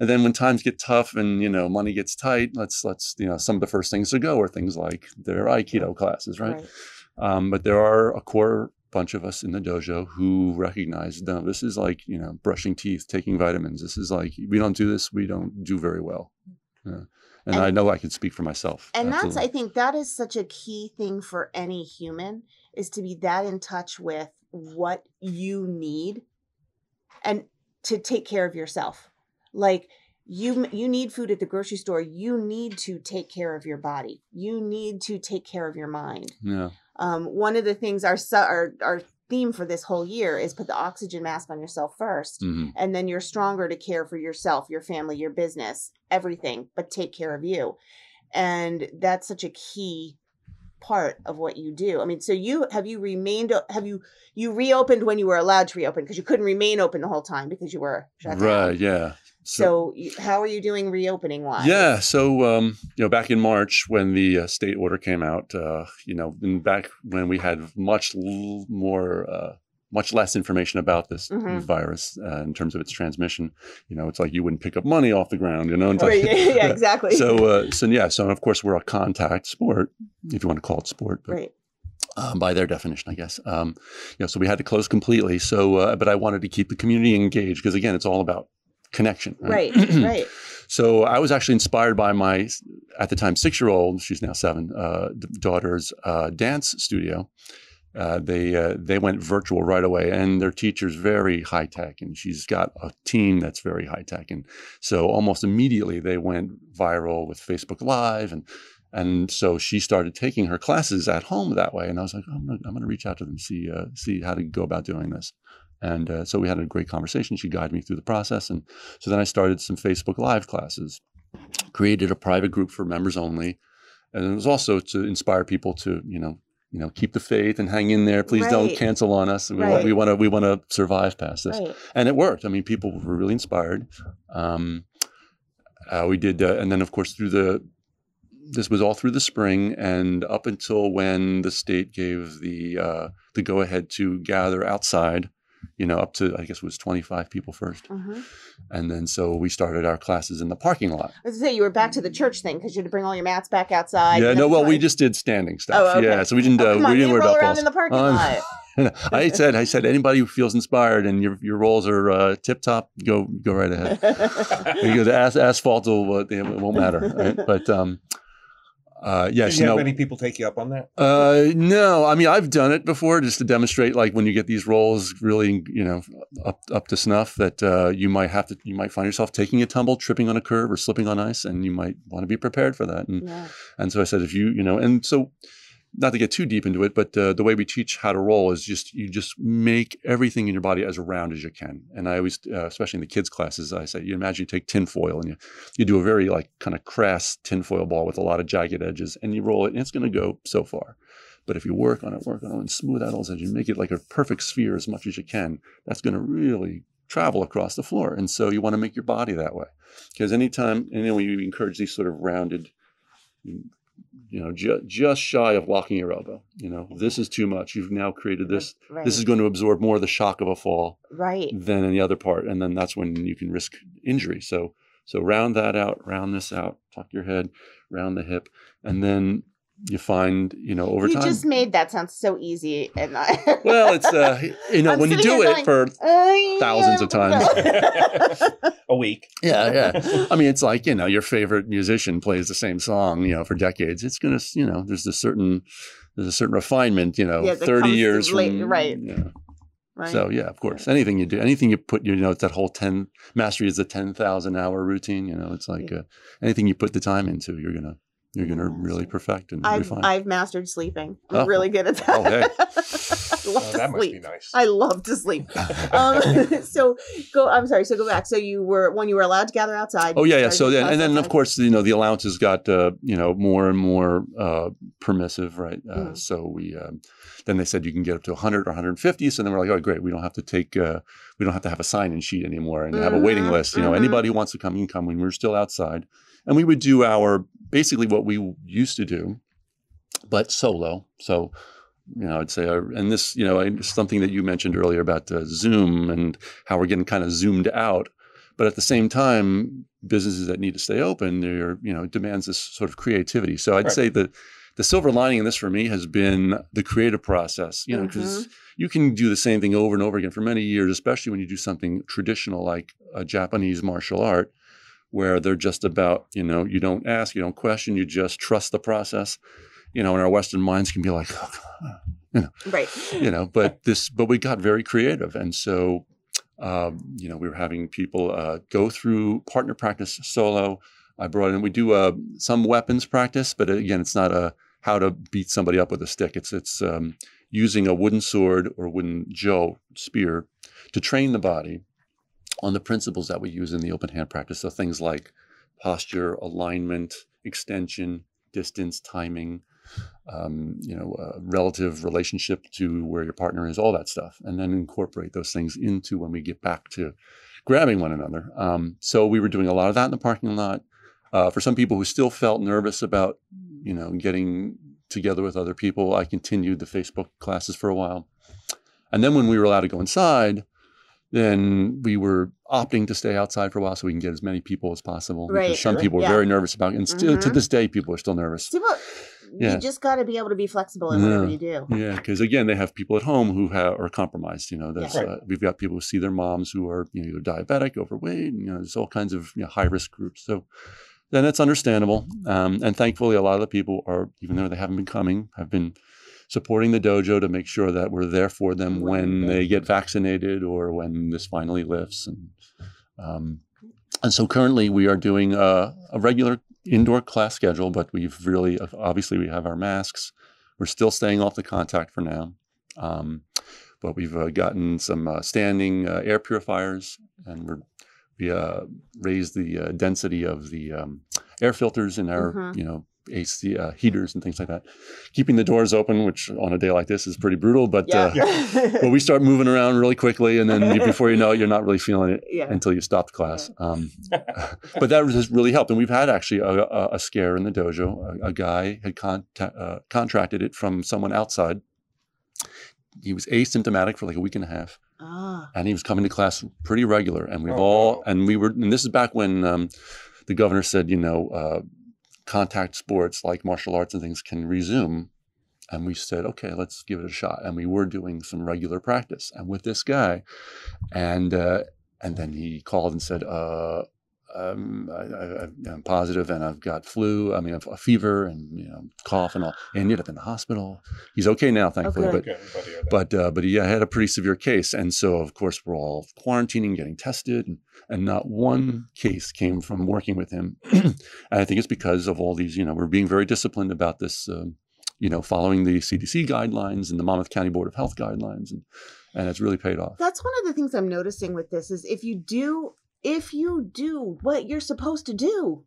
and then when times get tough and you know money gets tight let's let's you know some of the first things to go are things like their aikido classes right um, but there are a core bunch of us in the dojo who recognize no, this is like you know brushing teeth, taking vitamins. This is like we don't do this, we don't do very well. Yeah. And, And- I know I can speak for myself. and that's i think that is such a key thing for any human is to be that in touch with what you need and to take care of yourself like you you need food at the grocery store you need to take care of your body you need to take care of your mind yeah, um, one of the things our our our theme for this whole year is put the oxygen mask on yourself 1st Mhm. and then you're stronger to care for yourself, your family, your business, everything, but take care of you. And that's such a key part of what you do. I mean, so you have you remained have you you reopened when you were allowed to reopen because you couldn't remain open the whole time because you were shut down. right, yeah. So, you, how are you doing reopening wise? Yeah. So, um, you know, back in March when the uh, state order came out, uh, you know, and back when we had much l- more, uh, much less information about this Mhm. virus uh, in terms of its transmission, you know, it's like you wouldn't pick up money off the ground, you know. until- Right, yeah, yeah, exactly. so, uh, so yeah. So, of course, we're a contact sport, if you want to call it sport. But, right. um, by their definition, I guess. Um, you know, so we had to close completely. So, uh, but I wanted to keep the community engaged because again, it's all about connection. Right. right. So I was actually inspired by my, at the time, six-year-old. She's now seven. Uh, daughter's uh, dance studio. Uh, they uh, they went virtual right away, and their teacher's very high tech, and she's got a team that's very high tech, and so almost immediately they went viral with Facebook Live, and and so she started taking her classes at home that way, and I was like, I'm gonna, I'm gonna reach out to them see uh, see how to go about doing this, and uh, so we had a great conversation. She guided me through the process, and so then I started some Facebook Live classes, created a private group for members only, and it was also to inspire people to you know you know keep the faith and hang in there. Please don't cancel on us. We, Right. want, want to we want to survive past this, Right. and it worked. I mean, people were really inspired. Um, uh, we did, uh, and then of course through the this was all through the spring and up until when the state gave the uh, the go ahead to gather outside. You know, up to I guess it was twenty five people first. hmm And then so we started our classes in the parking lot. I was gonna say you were back to the church thing because you had to bring all your mats back outside. yeah, no, well, we just did standing stuff. Oh, okay. Yeah, so we didn't. Oh, uh, on, we didn't worry about balls. in the parking Um, lot. I said, I said, anybody who feels inspired and your your rolls are uh, tip top, go go right ahead. because as, asphalt will uh, it won't matter. Right? But um, uh, Did yes, you you have many people take you up on that? Uh, no, I mean I've done it before just to demonstrate like when you get these rolls really you know up up to snuff that uh, you might have to you might find yourself taking a tumble, tripping on a curve, or slipping on ice, and you might want to be prepared for that. And yeah. and so I said if you you know and so not to get too deep into it, but uh, the way we teach how to roll is just you just make everything in your body as round as you can. And I always, uh, especially in the kids' classes, I say, you imagine you take tinfoil and you you do a very like kind of crass tinfoil ball with a lot of jagged edges, and you roll it, and it's going to go so far. But if you work on it, work on it, and smooth out all those edges, you make it like a perfect sphere as much as you can. That's going to really travel across the floor. And so you want to make your body that way, because anytime, and then we encourage these sort of rounded you know, ju- just shy of locking your elbow. You know, this is too much. You've now created this. Right. This is going to absorb more of the shock of a fall right. than any other part, and then that's when you can risk injury. So, so round that out, round this out, tuck your head, round the hip, and then you find, you know, over you time. You just made that sound so easy, and I, well, it's uh, you know, I'm when you do it going, for I thousands of don't a week. yeah, yeah. I mean, it's like you know, your favorite musician plays the same song, you know, for decades. It's gonna, you know, there's a certain there's a certain refinement, you know, Yeah, thirty comes years late- from right. Yeah. right. So yeah, of course, anything you do, anything you put, you know, it's that whole ten mastery is a ten thousand hour routine. You know, it's like uh, anything you put the time into, you're gonna you're gonna really perfect and I've refine. I've mastered sleeping. I'm Oh. really good at that. Oh, hey. I love Oh, to that must be sleep. nice. I love to sleep. Um, so go. I'm sorry. So go back. So you were when you were allowed to gather outside. Oh yeah, yeah. So then, and then of course, you know, the allowances got uh, you know more and more uh, permissive, right? Uh, Mhm. So we um, then they said you can get up to 100 or 150. So then we're like, oh great, we don't have to take, uh, we don't have to have a sign-in sheet anymore and have a waiting Mhm, list. You know, mhm. anybody who wants to come you can come when we're still outside, and we would do our basically what we used to do, but solo. So. You know, I'd say, uh, and this, you know, I- something that you mentioned earlier about uh, Zoom and how we're getting kind of zoomed out. But at the same time, businesses that need to stay open, they're, you know, demands this sort of creativity. So I'd Right. say that the silver lining in this for me has been the creative process, you know, because you can do the same thing over and over again for many years, especially when you do something traditional like a Japanese martial art, where they're just about, you know, you don't ask, you don't question, you just trust the process. You know, and our Western minds can be like, oh, you know, right. you know but this but we got very creative and so um, you know we were having people uh, go through partner practice solo i brought in we do uh, some weapons practice but again it's not a how to beat somebody up with a stick it's it's um, using a wooden sword or wooden jo spear to train the body on the principles that we use in the open hand practice so things like posture alignment extension distance timing um, you know, uh, relative relationship to where your partner is, all that stuff, and then incorporate those things into when we get back to grabbing one another. Um, so we were doing a lot of that in the parking lot. Uh, for some people who still felt nervous about, you know, getting together with other people, I continued the Facebook classes for a while, and then when we were allowed to go inside, then we were opting to stay outside for a while so we can get as many people as possible. Right, Because some people are yeah. very nervous about, it, and still to Mhm. this day, people are still nervous. See, well, Yeah. you just got to be able to be flexible in whatever Yeah. you do. Yeah, because again, they have people at home who have, are compromised. You know, Yeah. Uh, we've got people who see their moms who are you know either diabetic, overweight. You know, there's all kinds of you know, high risk groups. So then it's understandable. Um, and thankfully, a lot of the people are, even though they haven't been coming, have been supporting the dojo to make sure that we're there for them when they get vaccinated or when this finally lifts. And um, and so currently we are doing a, a regular indoor class schedule, but we've really obviously we have our masks. We're still staying off the contact for now. Um, but we've uh, gotten some uh, standing uh, air purifiers, and we're we uh, raised the uh, density of the um, air filters in our Mhm. you know AC uh, heaters and things like that. Keeping the doors open, which on a day like this is pretty brutal, but Yeah. uh, but we start moving around really quickly, and then before you know it, you're not really feeling it yeah. until you stop the class. Um, but that has really helped, and we've had actually a, a, a scare in the dojo. A, a guy had contact, uh, contracted it from someone outside. He was asymptomatic for like a week and a half, Ah. and he was coming to class pretty regular. And we've Oh, all, wow. and we were, and this is back when um, the governor said, you know, uh, contact sports like martial arts and things can resume. And we said, okay, let's give it a shot. And we were doing some regular practice. And with this guy, and uh, and then he called and said, uh, um, I, I, I'm positive, and I've got flu. I mean, I've a fever and you know cough and all. And ended up in the hospital. He's okay now, thankfully. Okay. But Okay, everybody heard that. but uh, but he had a pretty severe case, and so of course we're all quarantining, getting tested, and, and not one case came from working with him. and I think it's because of all these, you know, we're being very disciplined about this um, you know, following the CDC guidelines and the Monmouth County Board of Health guidelines, and and it's really paid off. That's one of the things I'm noticing with this is if you do if you do what you're supposed to do,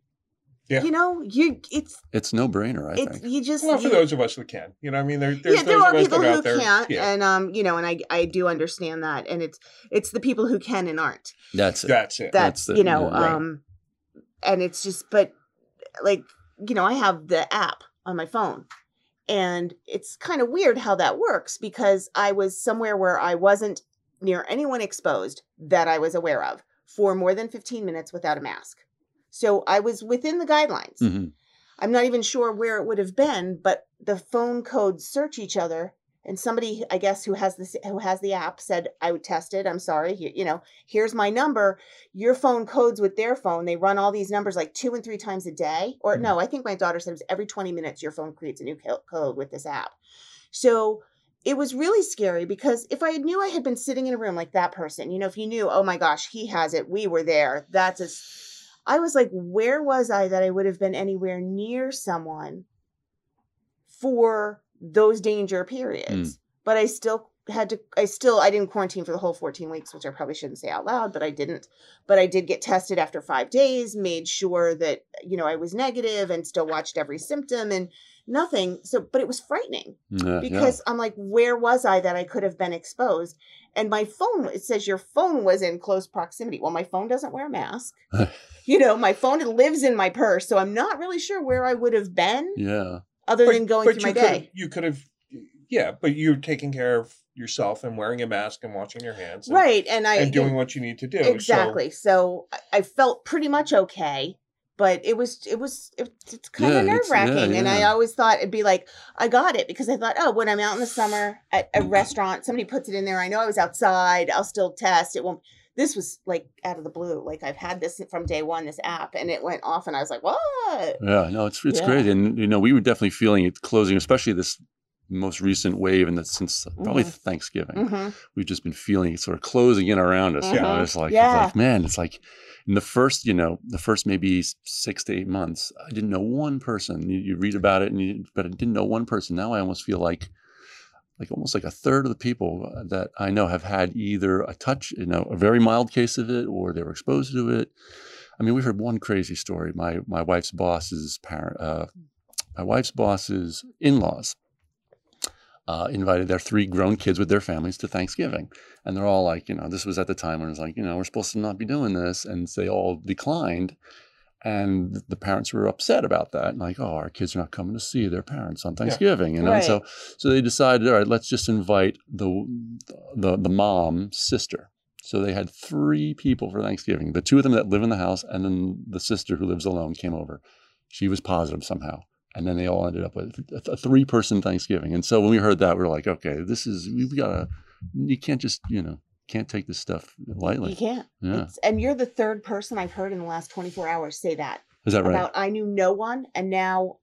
Yeah. you know, you it's It's no brainer, I it's think. you just Well, for you- those of us who can, you know, I mean, there, there's yeah, there of are us people who can't, yeah, and um, you know, and I I do understand that, and it's it's the people who can and aren't. That's it. that's it. That's, That's you know, yeah, right. um, and it's just, but like you know, I have the app on my phone, and it's kind of weird how that works because I was somewhere where I wasn't near anyone exposed that I was aware of for more than 15 minutes without a mask. So I was within the guidelines. Mhm. I'm not even sure where it would have been, but the phone codes search each other. And somebody, I guess, who has this, who has the app, said, "I would test it. I'm sorry. You, you know, here's my number. Your phone codes with their phone. They run all these numbers like two and three times a day. Or Mhm. no, I think my daughter said it was every 20 minutes your phone creates a new code with this app. So it was really scary because if I knew I had been sitting in a room like that person, you know, if you knew, oh my gosh, he has it, we were there. That's a I was like, where was I that I would have been anywhere near someone for those danger periods? Mm. But I still had to, I still, I didn't quarantine for the whole 14 weeks, which I probably shouldn't say out loud, but I didn't. But I did get tested after five days, made sure that, you know, I was negative and still watched every symptom and nothing. So, but it was frightening Yeah, yeah. because I'm like, where was I that I could have been exposed? And my phone, it says your phone was in close proximity. Well, my phone doesn't wear a mask. you know, my phone lives in my purse, so I'm not really sure where I would have been yeah. other But- than going through my day. You could have, yeah, but you're taking care of yourself and wearing a mask and washing your hands, and, Right. And I and doing what you need to do. exactly. So, I, I felt pretty much okay. But it was it was it, it's kind Yeah, of nerve it's- yeah, wracking, and I always thought it'd be like I got it because I thought oh when I'm out in the summer at a restaurant somebody puts it in there I know I was outside I'll still test it won't this was like out of the blue like I've had this from day one this app and it went off and I was like what Yeah, no, it's it's Yeah. great, and you know we were definitely feeling it closing, especially this most recent wave, and that since probably Mhm. Thanksgiving, hmm we've just been feeling it sort of closing in around us. You know, Mhm. it's like, Yeah. it's like man, it's like in the first, you know, the first maybe six to eight months, I didn't know one person. You, you read about it, and you, but I didn't know one person. Now I almost feel like. Like almost like a third of the people uh, that I know have had either a touch, you know, a very mild case of it, or they were exposed to it. I mean, we've heard one crazy story. My my wife's boss's parent, uh, my wife's boss's in-laws uh, invited their three grown kids with their families to Thanksgiving, and they're all like, you know, this was at the time when it was like, you know, we're supposed to not be doing this, and they all declined. And the parents were upset about that, and like, oh, our kids are not coming to see their parents on Thanksgiving, you know. And so, so they decided, all right, let's just invite the the the mom's sister. So they had three people for Thanksgiving. The two of them that live in the house, and then the sister who lives alone came over. She was positive somehow, and then they all ended up with a, a three-person Thanksgiving. And so when we heard that, we were like, okay, this is we've got to. You can't just you know can't take this stuff lightly. you can't Yeah, It's, and you're the third person I've heard in the last 24 hours say that is that right? about I knew no one and now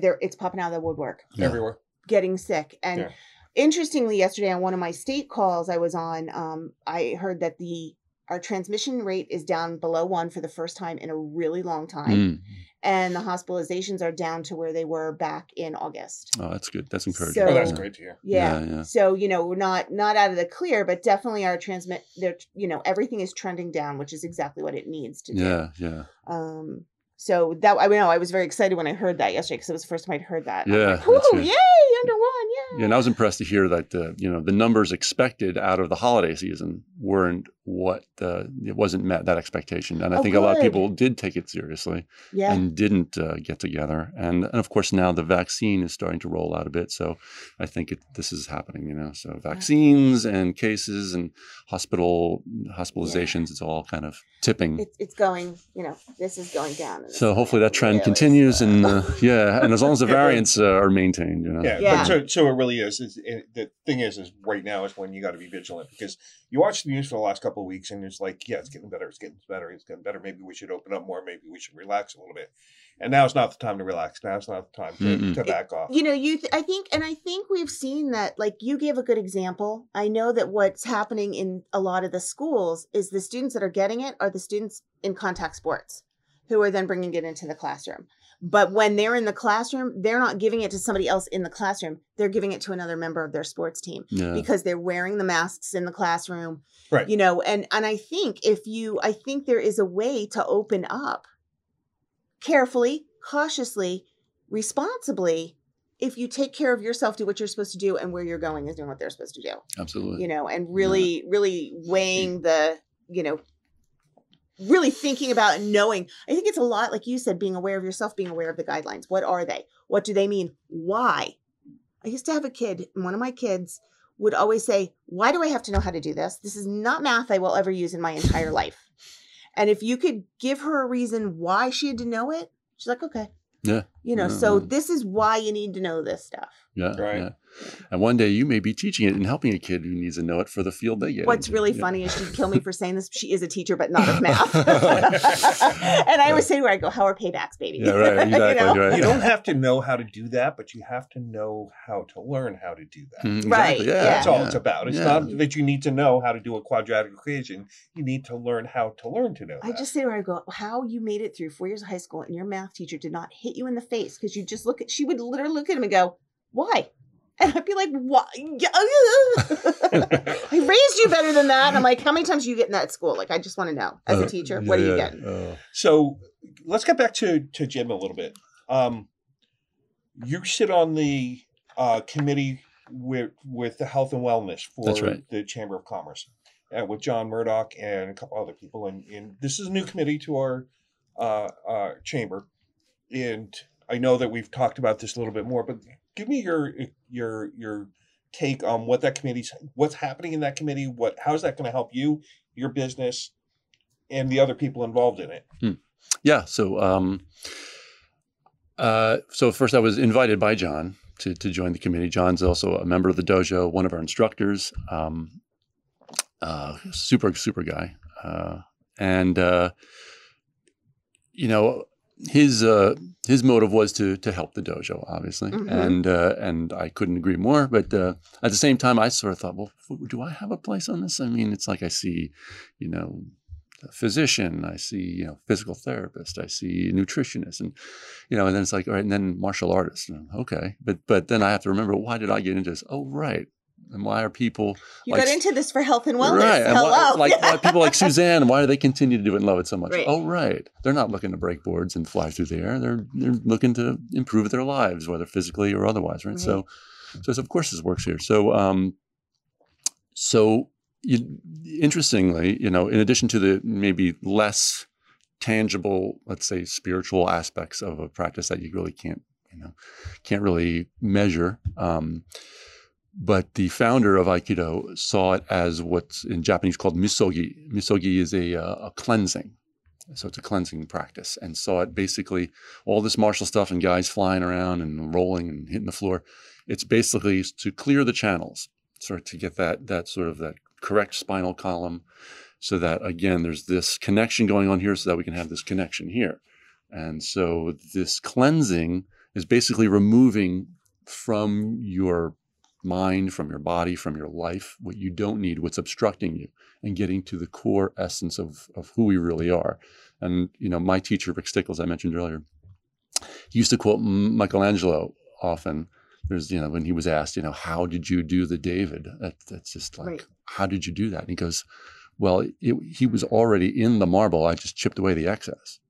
there it's popping out of the woodwork Yeah. everywhere. getting sick and Yeah. interestingly yesterday on one of my state calls i was on um, i heard that the our transmission rate is down below one for the first time in a really long time Mm. and the hospitalizations are down to where they were back in august Oh, that's good. That's encouraging. So- Oh, that's Yeah. great to hear. yeah. Yeah, yeah. so you know we're not not out of the clear but definitely our transmit there you know everything is trending down which is exactly what it needs to do Yeah, yeah. um so that i know i was very excited when i heard that yesterday because it was the first time i'd heard that. Yeah, like, good. yay under one yeah Yeah, and I was impressed to hear that uh, you know the numbers expected out of the holiday season weren't what uh, it wasn't met that expectation, and I Oh, think a lot of people did take it seriously yeah. and didn't uh, get together, and and of course now the vaccine is starting to roll out a bit, so I think it, this is happening, you know, so vaccines and cases and hospital hospitalizations, it's all kind of tipping. it's, it's going you know this is going down so hopefully that trend really continues, and uh, yeah, and as long as the variants uh, are maintained, you know. Yeah, Yeah. But so so it really is. is it, the thing is, is right now is when you got to be vigilant because you watch the news for the last couple of weeks and it's like, yeah, it's getting better, it's getting better, it's getting better. Maybe we should open up more. Maybe we should relax a little bit. And now it's not the time to relax. Now it's not the time to, Mm-mm. to back off. you know you th- i think and i think we've seen that like you gave a good example i know that what's happening in a lot of the schools is the students that are getting it are the students in contact sports who are then bringing it into the classroom But when they're in the classroom, they're not giving it to somebody else in the classroom. They're giving it to another member of their sports team Yeah. because they're wearing the masks in the classroom. Right. You know, and and I think if you I think there is a way to open up carefully, cautiously, responsibly if you take care of yourself, do what you're supposed to do and where you're going is doing what they're supposed to do. Absolutely. You know, and really really weighing the, you know, really thinking about and knowing. I think it's a lot like you said being aware of yourself, being aware of the guidelines. What are they? What do they mean? Why? I used to have a kid, one of my kids would always say, Why do I have to know how to do this? This is not math I will ever use in my entire life. And if you could give her a reason why she had to know it, she's like, Okay. Yeah. You know, Yeah, so yeah. this is why you need to know this stuff. Yeah. Right. Yeah. And one day you may be teaching it and helping a kid who needs to know it for the field they get. What's into. really Yeah. funny is she'd kill me for saying this. She is a teacher, but not of math. and I always say to her, I go, How are paybacks, baby? Yeah, right. You Exactly. know? right. You don't have to know how to do that, but you have to know how to learn how to do that. Mm-hmm, right, exactly. yeah. Yeah. That's all it's about. It's Yeah. not that you need to know how to do a quadratic equation. You need to learn how to learn to know. I that. just say to her, I go, how you made it through four years of high school and your math teacher did not hit you in the face because you just look at, she would literally look at him and go, why? And I'd be like, why? I raised you better than that. And I'm like, how many times are you getting that school? Like, I just want to know as Uh, a teacher, yeah, what are you yeah. getting? Uh, So let's get back to to Jim a little bit. Um, you sit on the uh, committee with with the health and wellness for right. the Chamber of Commerce, uh, with John Murdoch and a couple other people. And, and this is a new committee to our uh, uh, chamber, and I know that we've talked about this a little bit more. But give me your your your take on what that committee's what's happening in that committee. What how's that going to help you, your business, and the other people involved in it? yeah. So, um, uh, so first I was invited by John to, to join the committee. John's also a member of the dojo, one of our instructors, um, uh, super, super guy. Uh, and, uh, you know, his, uh, his motive was to, to help the dojo, obviously. Mhm. And, uh, and I couldn't agree more, but, uh, at the same time, I sort of thought, well, do I have a place on this? I mean, it's like I see, you know, a physician, I see, you know, physical therapist, I see nutritionist, and you know, and then it's like, all right, and then martial artist. Okay, but but then I have to remember why did I get into this? Oh, right, and why are people You like- got into this for health and wellness. right? And Hello. why, like why people like Suzanne, why do they continue to do it and love it so much? Right. Oh, right, they're not looking to break boards and fly through the air. They're they're looking to improve their lives, whether physically or otherwise, right? So, so of course this works here. So, um, so you, interestingly, you know, in addition to the maybe less tangible, let's say, spiritual aspects of a practice that you really can't, you know, can't really measure. Um, but the founder of Aikido saw it as what's in Japanese called misogi. Misogi is a, uh, a cleansing. So it's a cleansing practice and saw it basically all this martial stuff and guys flying around and rolling and hitting the floor. It's basically to clear the channels, sort of to get that that sort of that correct spinal column so that again there's this connection going on here so that we can have this connection here. And so this cleansing is basically removing from your mind, from your body, from your life, what you don't need, what's obstructing you, and getting to the core essence of, of who we really are. And, you know, my teacher, Rick Stickles, I mentioned earlier, he used to quote Michelangelo often. There's, you know, when he was asked, you know, how did you do the David? That, that's just like, Right. how did you do that? And he goes, well, it, he was already in the marble. I just chipped away the excess.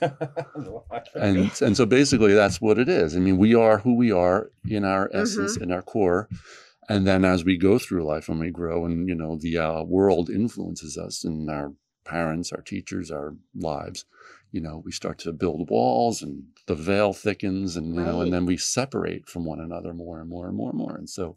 And and so basically that's what it is. I mean, we are who we are in our essence, in our core. And then as we go through life and we grow and you know the uh, world influences us and our parents, our teachers, our lives, you know, we start to build walls and the veil thickens and you know and then we separate from one another more and more and more and more. And so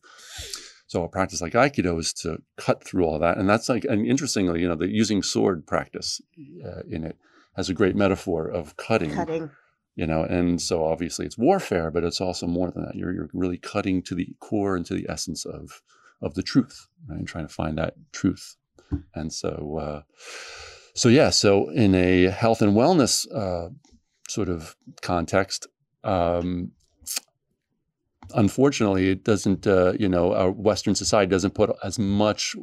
so a practice like Aikido is to cut through all that. And that's like, and interestingly, you know, the using sword practice uh, in it has a great metaphor of cutting, Cutting. you know, and so obviously it's warfare, but it's also more than that. You're, you're really cutting to the core and to the essence of, of the truth, right? And trying to find that truth. And so, uh, so yeah, so in a health and wellness uh, sort of context, um, unfortunately, it doesn't. Uh, you know, our Western society doesn't put as much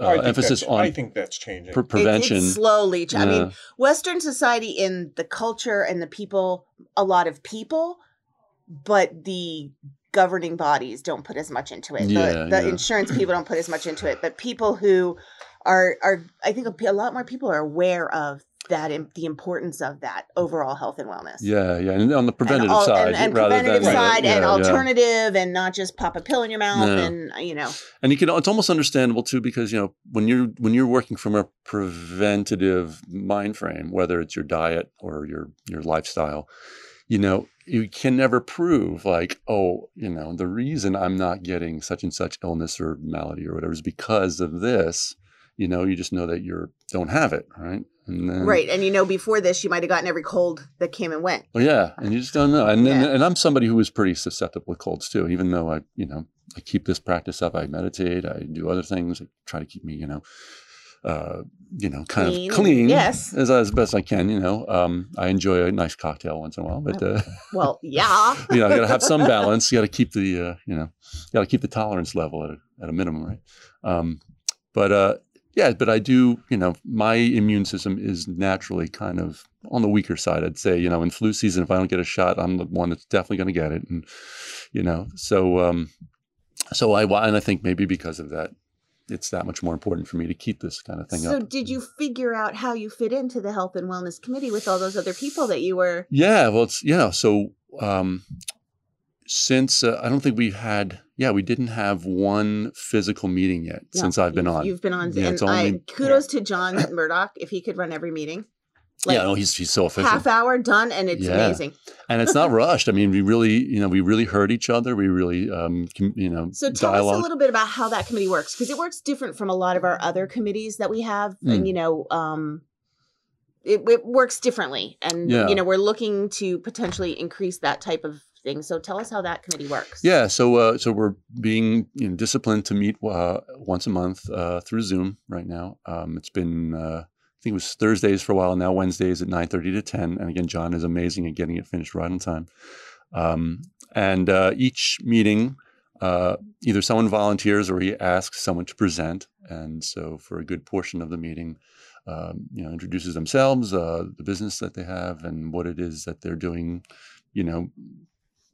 uh, I emphasis on I think that's changing. pre- It- prevention. it's slowly. ch- I mean, Western society in the culture and the people, a lot of people, but the governing bodies don't put as much into it. The, Yeah, the yeah. insurance people don't put as much into it, but people who are are I think a lot more people are aware of that the importance of that overall health and wellness. yeah, yeah, and on the preventative al- side, and, and preventative than side, yeah, and yeah. alternative, and not just pop a pill in your mouth, and uh, you know, and you can it's almost understandable too because you know when you're when you're working from a preventative mind frame whether it's your diet or your your lifestyle you know you can never prove like oh you know the reason i'm not getting such and such illness or malady or whatever is because of this you know you just know that you're don't have it right then, right? And you know, before this, you might have gotten every cold that came and went. well, yeah, and you just don't know. And then, Yeah. and I'm somebody who is pretty susceptible to colds too. Even though I, you know, I keep this practice up. I meditate. I do other things. I try to keep me, you know, uh, you know, kind Clean of clean yes. as as best I can. You know, um, I enjoy a nice cocktail once in a while, but uh, Well, yeah, you know, I got to have some balance. You got to keep the, uh, you know, you got to keep the tolerance level at a, at a minimum, right? Um, but uh, yeah, but I do, you know, my immune system is naturally kind of on the weaker side. I'd say, you know, in flu season, if I don't get a shot, I'm the one that's definitely going to get it, and you know, so um, so I and I think maybe because of that, it's that much more important for me to keep this kind of thing So, up. So, did you figure out how you fit into the health and wellness committee with all those other people that you were? Yeah, well, it's yeah. So um, since uh, I don't think we've had, yeah, we didn't have one physical meeting yet No, since I've been on. You've been on, Yeah, and it's I, only- kudos to John Murdoch if he could run every meeting. Like yeah, no, he's he's so efficient, half hour done, and it's Yeah. amazing. and it's not rushed. I mean, we really, you know, we really heard each other. We really, um, com- you know, So tell dialogue. us a little bit about how that committee works because it works different from a lot of our other committees that we have, Mm. and you know, um, it, it works differently, and Yeah. you know, we're looking to potentially increase that type of thing. So tell us how that committee works. Yeah, so uh, so we're being you know, disciplined to meet uh, once a month uh, through Zoom right now. Um, it's been uh, I think it was Thursdays for a while. Now Wednesdays at nine thirty to ten. And again, John is amazing at getting it finished right on time. Um, and uh, each meeting, uh, either someone volunteers or he asks someone to present. And so for a good portion of the meeting, um, you know, introduces themselves, uh, the business that they have, and what it is that they're doing. You know,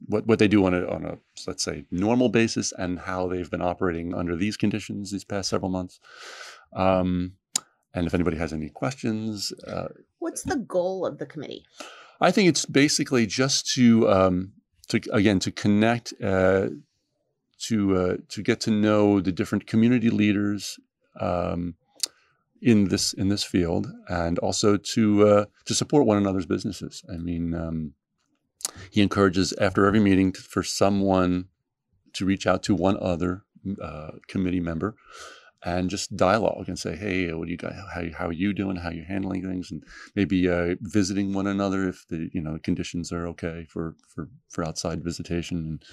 what what they do on a on a let's say normal basis and how they've been operating under these conditions these past several months. Um, and if anybody has any questions, uh, What's the goal of the committee? I think it's basically just to um, to again to connect uh, to uh, to get to know the different community leaders um, in this in this field, and also to uh, to support one another's businesses. I mean, um, he encourages after every meeting for someone to reach out to one other uh, committee member and just dialogue and say, "Hey, what do you guys? How, how are you doing? How are you handling things?" And maybe uh, visiting one another if the you know conditions are okay for for for outside visitation. And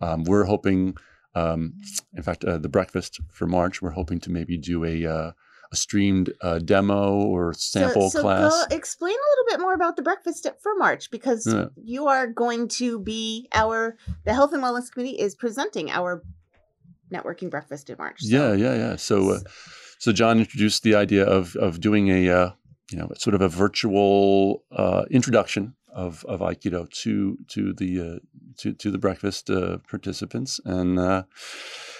um, we're hoping, um, in fact, uh, the breakfast for March, we're hoping to maybe do a uh, a streamed uh, demo or sample so, so class. Go, explain a little bit more about the breakfast for March because Yeah. you are going to be our the health and wellness committee is presenting our networking breakfast in March. so- Yeah, yeah, yeah. So, uh, so John introduced the idea of of doing a uh, you know sort of a virtual uh, introduction of of Aikido to to the uh, to to the breakfast uh, participants, and uh,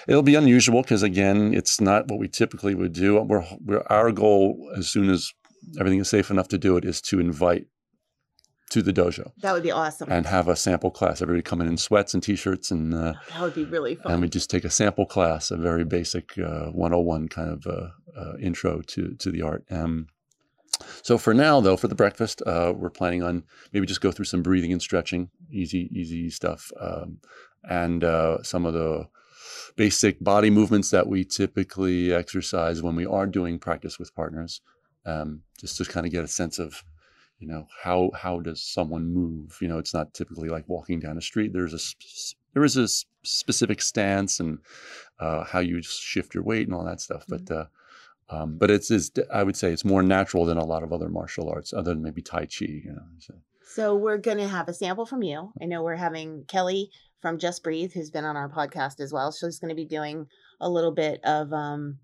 it'll be unusual because again, it's not what we typically would do. We're, we're our goal as soon as everything is safe enough to do it is to invite to the dojo That would be awesome. and have a sample class. Everybody come in in sweats and t-shirts and. Uh, that would be really fun. and we just take a sample class, a very basic uh, 101 kind of uh, uh, intro to to the art. Um, so for now, though, for the breakfast, uh, we're planning on maybe just go through some breathing and stretching, easy easy stuff, um, and uh, some of the basic body movements that we typically exercise when we are doing practice with partners, um, just to kind of get a sense of you know how how does someone move? You know it's not typically like walking down a street. There's a sp- there is a specific stance and uh, how you shift your weight and all that stuff but uh, um, but it's is I would say it's more natural than a lot of other martial arts other than maybe tai chi you know so. So we're going to have a sample from you. I know we're having Kelly from Just Breathe, who's been on our podcast as well. She's going to be doing a little bit of um,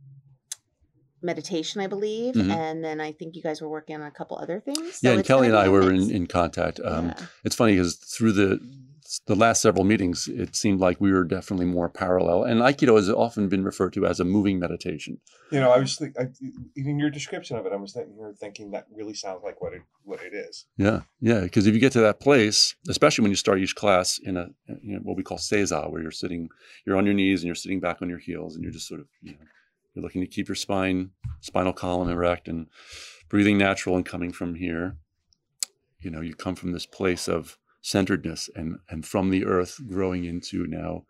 meditation, I believe, Mhm. and then I think you guys were working on a couple other things. yeah, and Kelly and I were in, in contact. Um, Yeah. It's funny because through the the last several meetings, it seemed like we were definitely more parallel. And Aikido has often been referred to as a moving meditation. You know, I was think, I, in your description of it, I was sitting here thinking that really sounds like what it what it is. Yeah, yeah. Because if you get to that place, especially when you start each class in a you know what we call seiza, where you're sitting, you're on your knees and you're sitting back on your heels, and you're just sort of you know you're looking to keep your spine, spinal column erect, and breathing natural and coming from here. You know, you come from this place of centeredness and and from the earth growing into now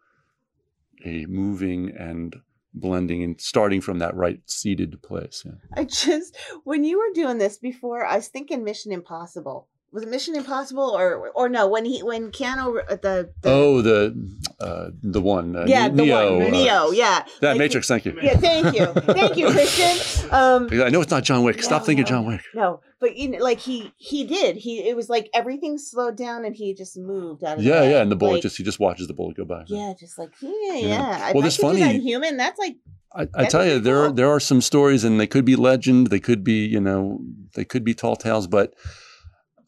a moving and blending and starting from that right seated place. Yeah. I just when you were doing this before, I was thinking Mission Impossible. Was it Mission Impossible or or no? When he when Keanu uh, the, the Oh, the uh, the one, uh, yeah the Neo, one uh, Neo yeah That Like, Matrix, thank you. yeah thank you thank you Christian um I know it's not John Wick. Stop No, thinking no. John Wick. no but you know like he he did he it was like everything slowed down and he just moved out of Yeah, yeah, and the bullet like, just he just watches the bullet go by. yeah just like yeah yeah, Yeah. Well, I this that funny- in human that's like I, I tell you, there are there are some stories, and they could be legend, they could be you know, they could be tall tales, but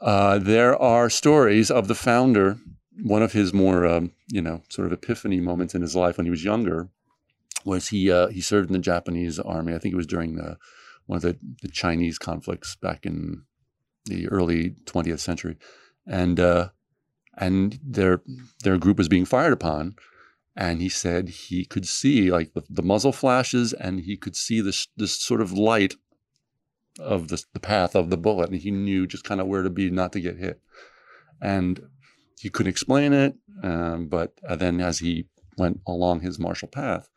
uh, there are stories of the founder. One of his more um, you know sort of epiphany moments in his life when he was younger was he uh, he served in the Japanese army. I think it was during the one of the, the Chinese conflicts back in the early 20th century, and uh, and their their group was being fired upon, and he said he could see like the, the muzzle flashes, and he could see this this sort of light of the the path of the bullet, and he knew just kind of where to be not to get hit, and he couldn't explain it, um, but uh, then as he went along his martial path.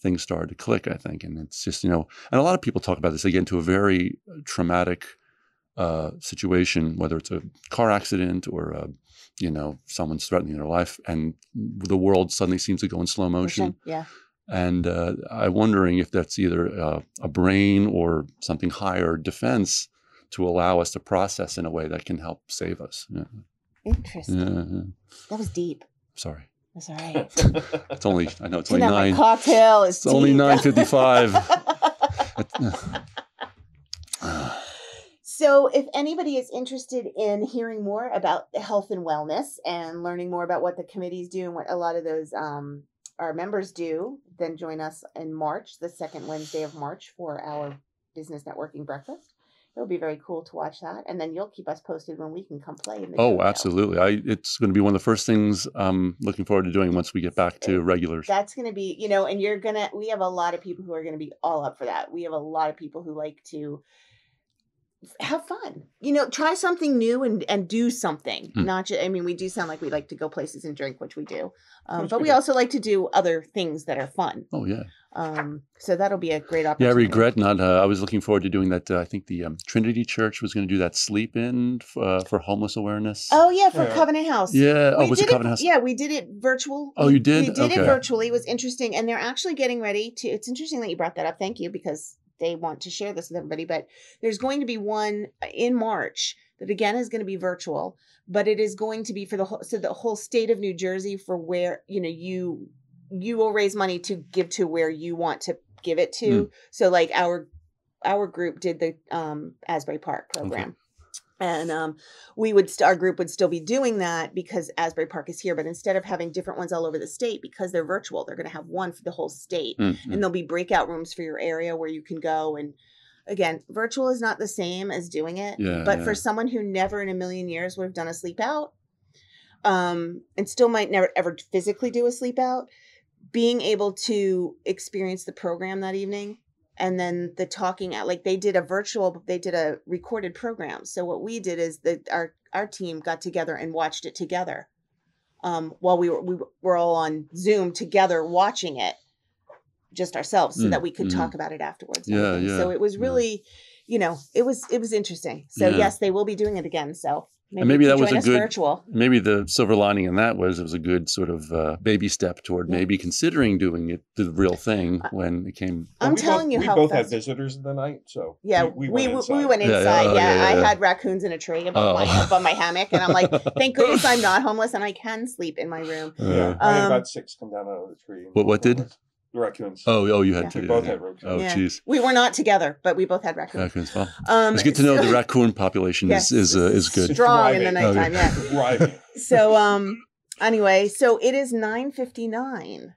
Things started to click, I think, and it's just you know, and a lot of people talk about this. They get into a very traumatic uh, situation, whether it's a car accident or uh, you know someone's threatening their life, and the world suddenly seems to go in slow motion. yeah And uh, I'm wondering if that's either uh, a brain or something higher defense to allow us to process in a way that can help save us. Yeah, interesting yeah, yeah. that was deep Sorry, that's all right it's only I know it's only nine. cocktail is It's only 9:55. So, if anybody is interested in hearing more about health and wellness and learning more about what the committees do and what a lot of those um, our members do, then join us in March, the second Wednesday of March, for our business networking breakfast. It'll be very cool to watch that, and then you'll keep us posted when we can come play. In the Oh, absolutely! I it's going to be one of the first things I'm looking forward to doing once we get back to regulars. That's going to be, you know, and you're going to, we have a lot of people who are going to be all up for that. We have a lot of people who like to have fun, you know, try something new and, and do something. Hmm. Not just, I mean, we do sound like we like to go places and drink, which we do. Um, but we good. also like to do other things that are fun. Oh yeah, Um, so that'll be a great opportunity. yeah. I regret not. Uh, I was looking forward to doing that. Uh, I think the um, Trinity Church was going to do that sleep in f- uh, for homeless awareness. Oh yeah, for Yeah. Covenant House. yeah. Oh, We was it did Covenant House? Yeah, we did it virtual. Oh, you did? We did it virtually. It was interesting, and they're actually getting ready to. It's interesting that you brought that up. Thank you because they want to share this with everybody. But there's going to be one in March that again is going to be virtual, but it is going to be for the whole so the whole state of New Jersey for where you know you you will raise money to give to where you want to give it to. So like our our group did the um Asbury Park program. And um, we would, st- our group would still be doing that because Asbury Park is here. But instead of having different ones all over the state, because they're virtual, they're going to have one for the whole state. Mm, mm. And there'll be breakout rooms for your area where you can go. And again, virtual is not the same as doing it. Yeah, but yeah. for someone who never in a million years would have done a sleep out, um, and still might never ever physically do a sleep out, being able to experience the program that evening and then the talking out like they did a virtual they did a recorded program so what we did is that our our team got together and watched it together um while we were we were all on zoom together watching it just ourselves so Mm, that we could mm. talk about it afterwards Yeah, yeah, so it was yeah. really you know it was it was interesting so Yeah. yes they will be doing it again so And maybe that was a good- virtual. Maybe the silver lining in that was it was a good sort of uh, baby step toward Yeah. maybe considering doing it the real thing when it came. I'm we telling both, you we how both had fast- visitors the night, so Yeah, we, we, we, went we, inside. went Yeah, yeah, inside. oh, Yeah, yeah, yeah, I had raccoons in a tree above, Oh. my, above my hammock, and I'm like, thank goodness I'm not homeless and I can sleep in my room. Yeah, I had Um, about six come down out of the tree. What- what did? The raccoons. Oh, oh, you had Yeah. to. we both yeah. had raccoons. Oh, Yeah. jeez. We were not together, but we both had raccoons. Raccoons. Well, Um, it's good to know so- the raccoon population Yes. is is uh, is good. Strong in the Thriving. nighttime, yeah. Right. So um anyway, so it is 9:59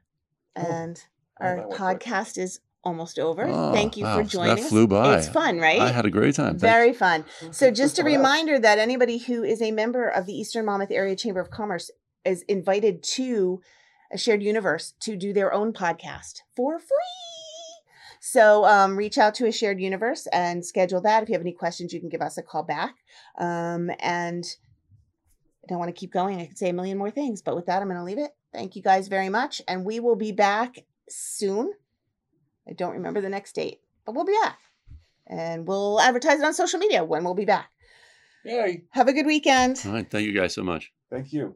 and Oh, our that went quick. podcast is almost over. Oh, Thank you wow, for joining us. flew by. It's fun, right? I had a great time. Thanks. Very fun. So just a What else? reminder that anybody who is a member of the Eastern Monmouth Area Chamber of Commerce is invited to a shared universe to do their own podcast for free. So um, reach out to a shared universe and schedule that. If you have any questions, you can give us a call back. Um, and I don't want to keep going. I could say a million more things, but with that, I'm going to leave it. Thank you guys very much. And we will be back soon. I don't remember the next date, but we'll be back. And we'll advertise it on social media when we'll be back. Yay. Have a good weekend. All right. Thank you guys so much. Thank you.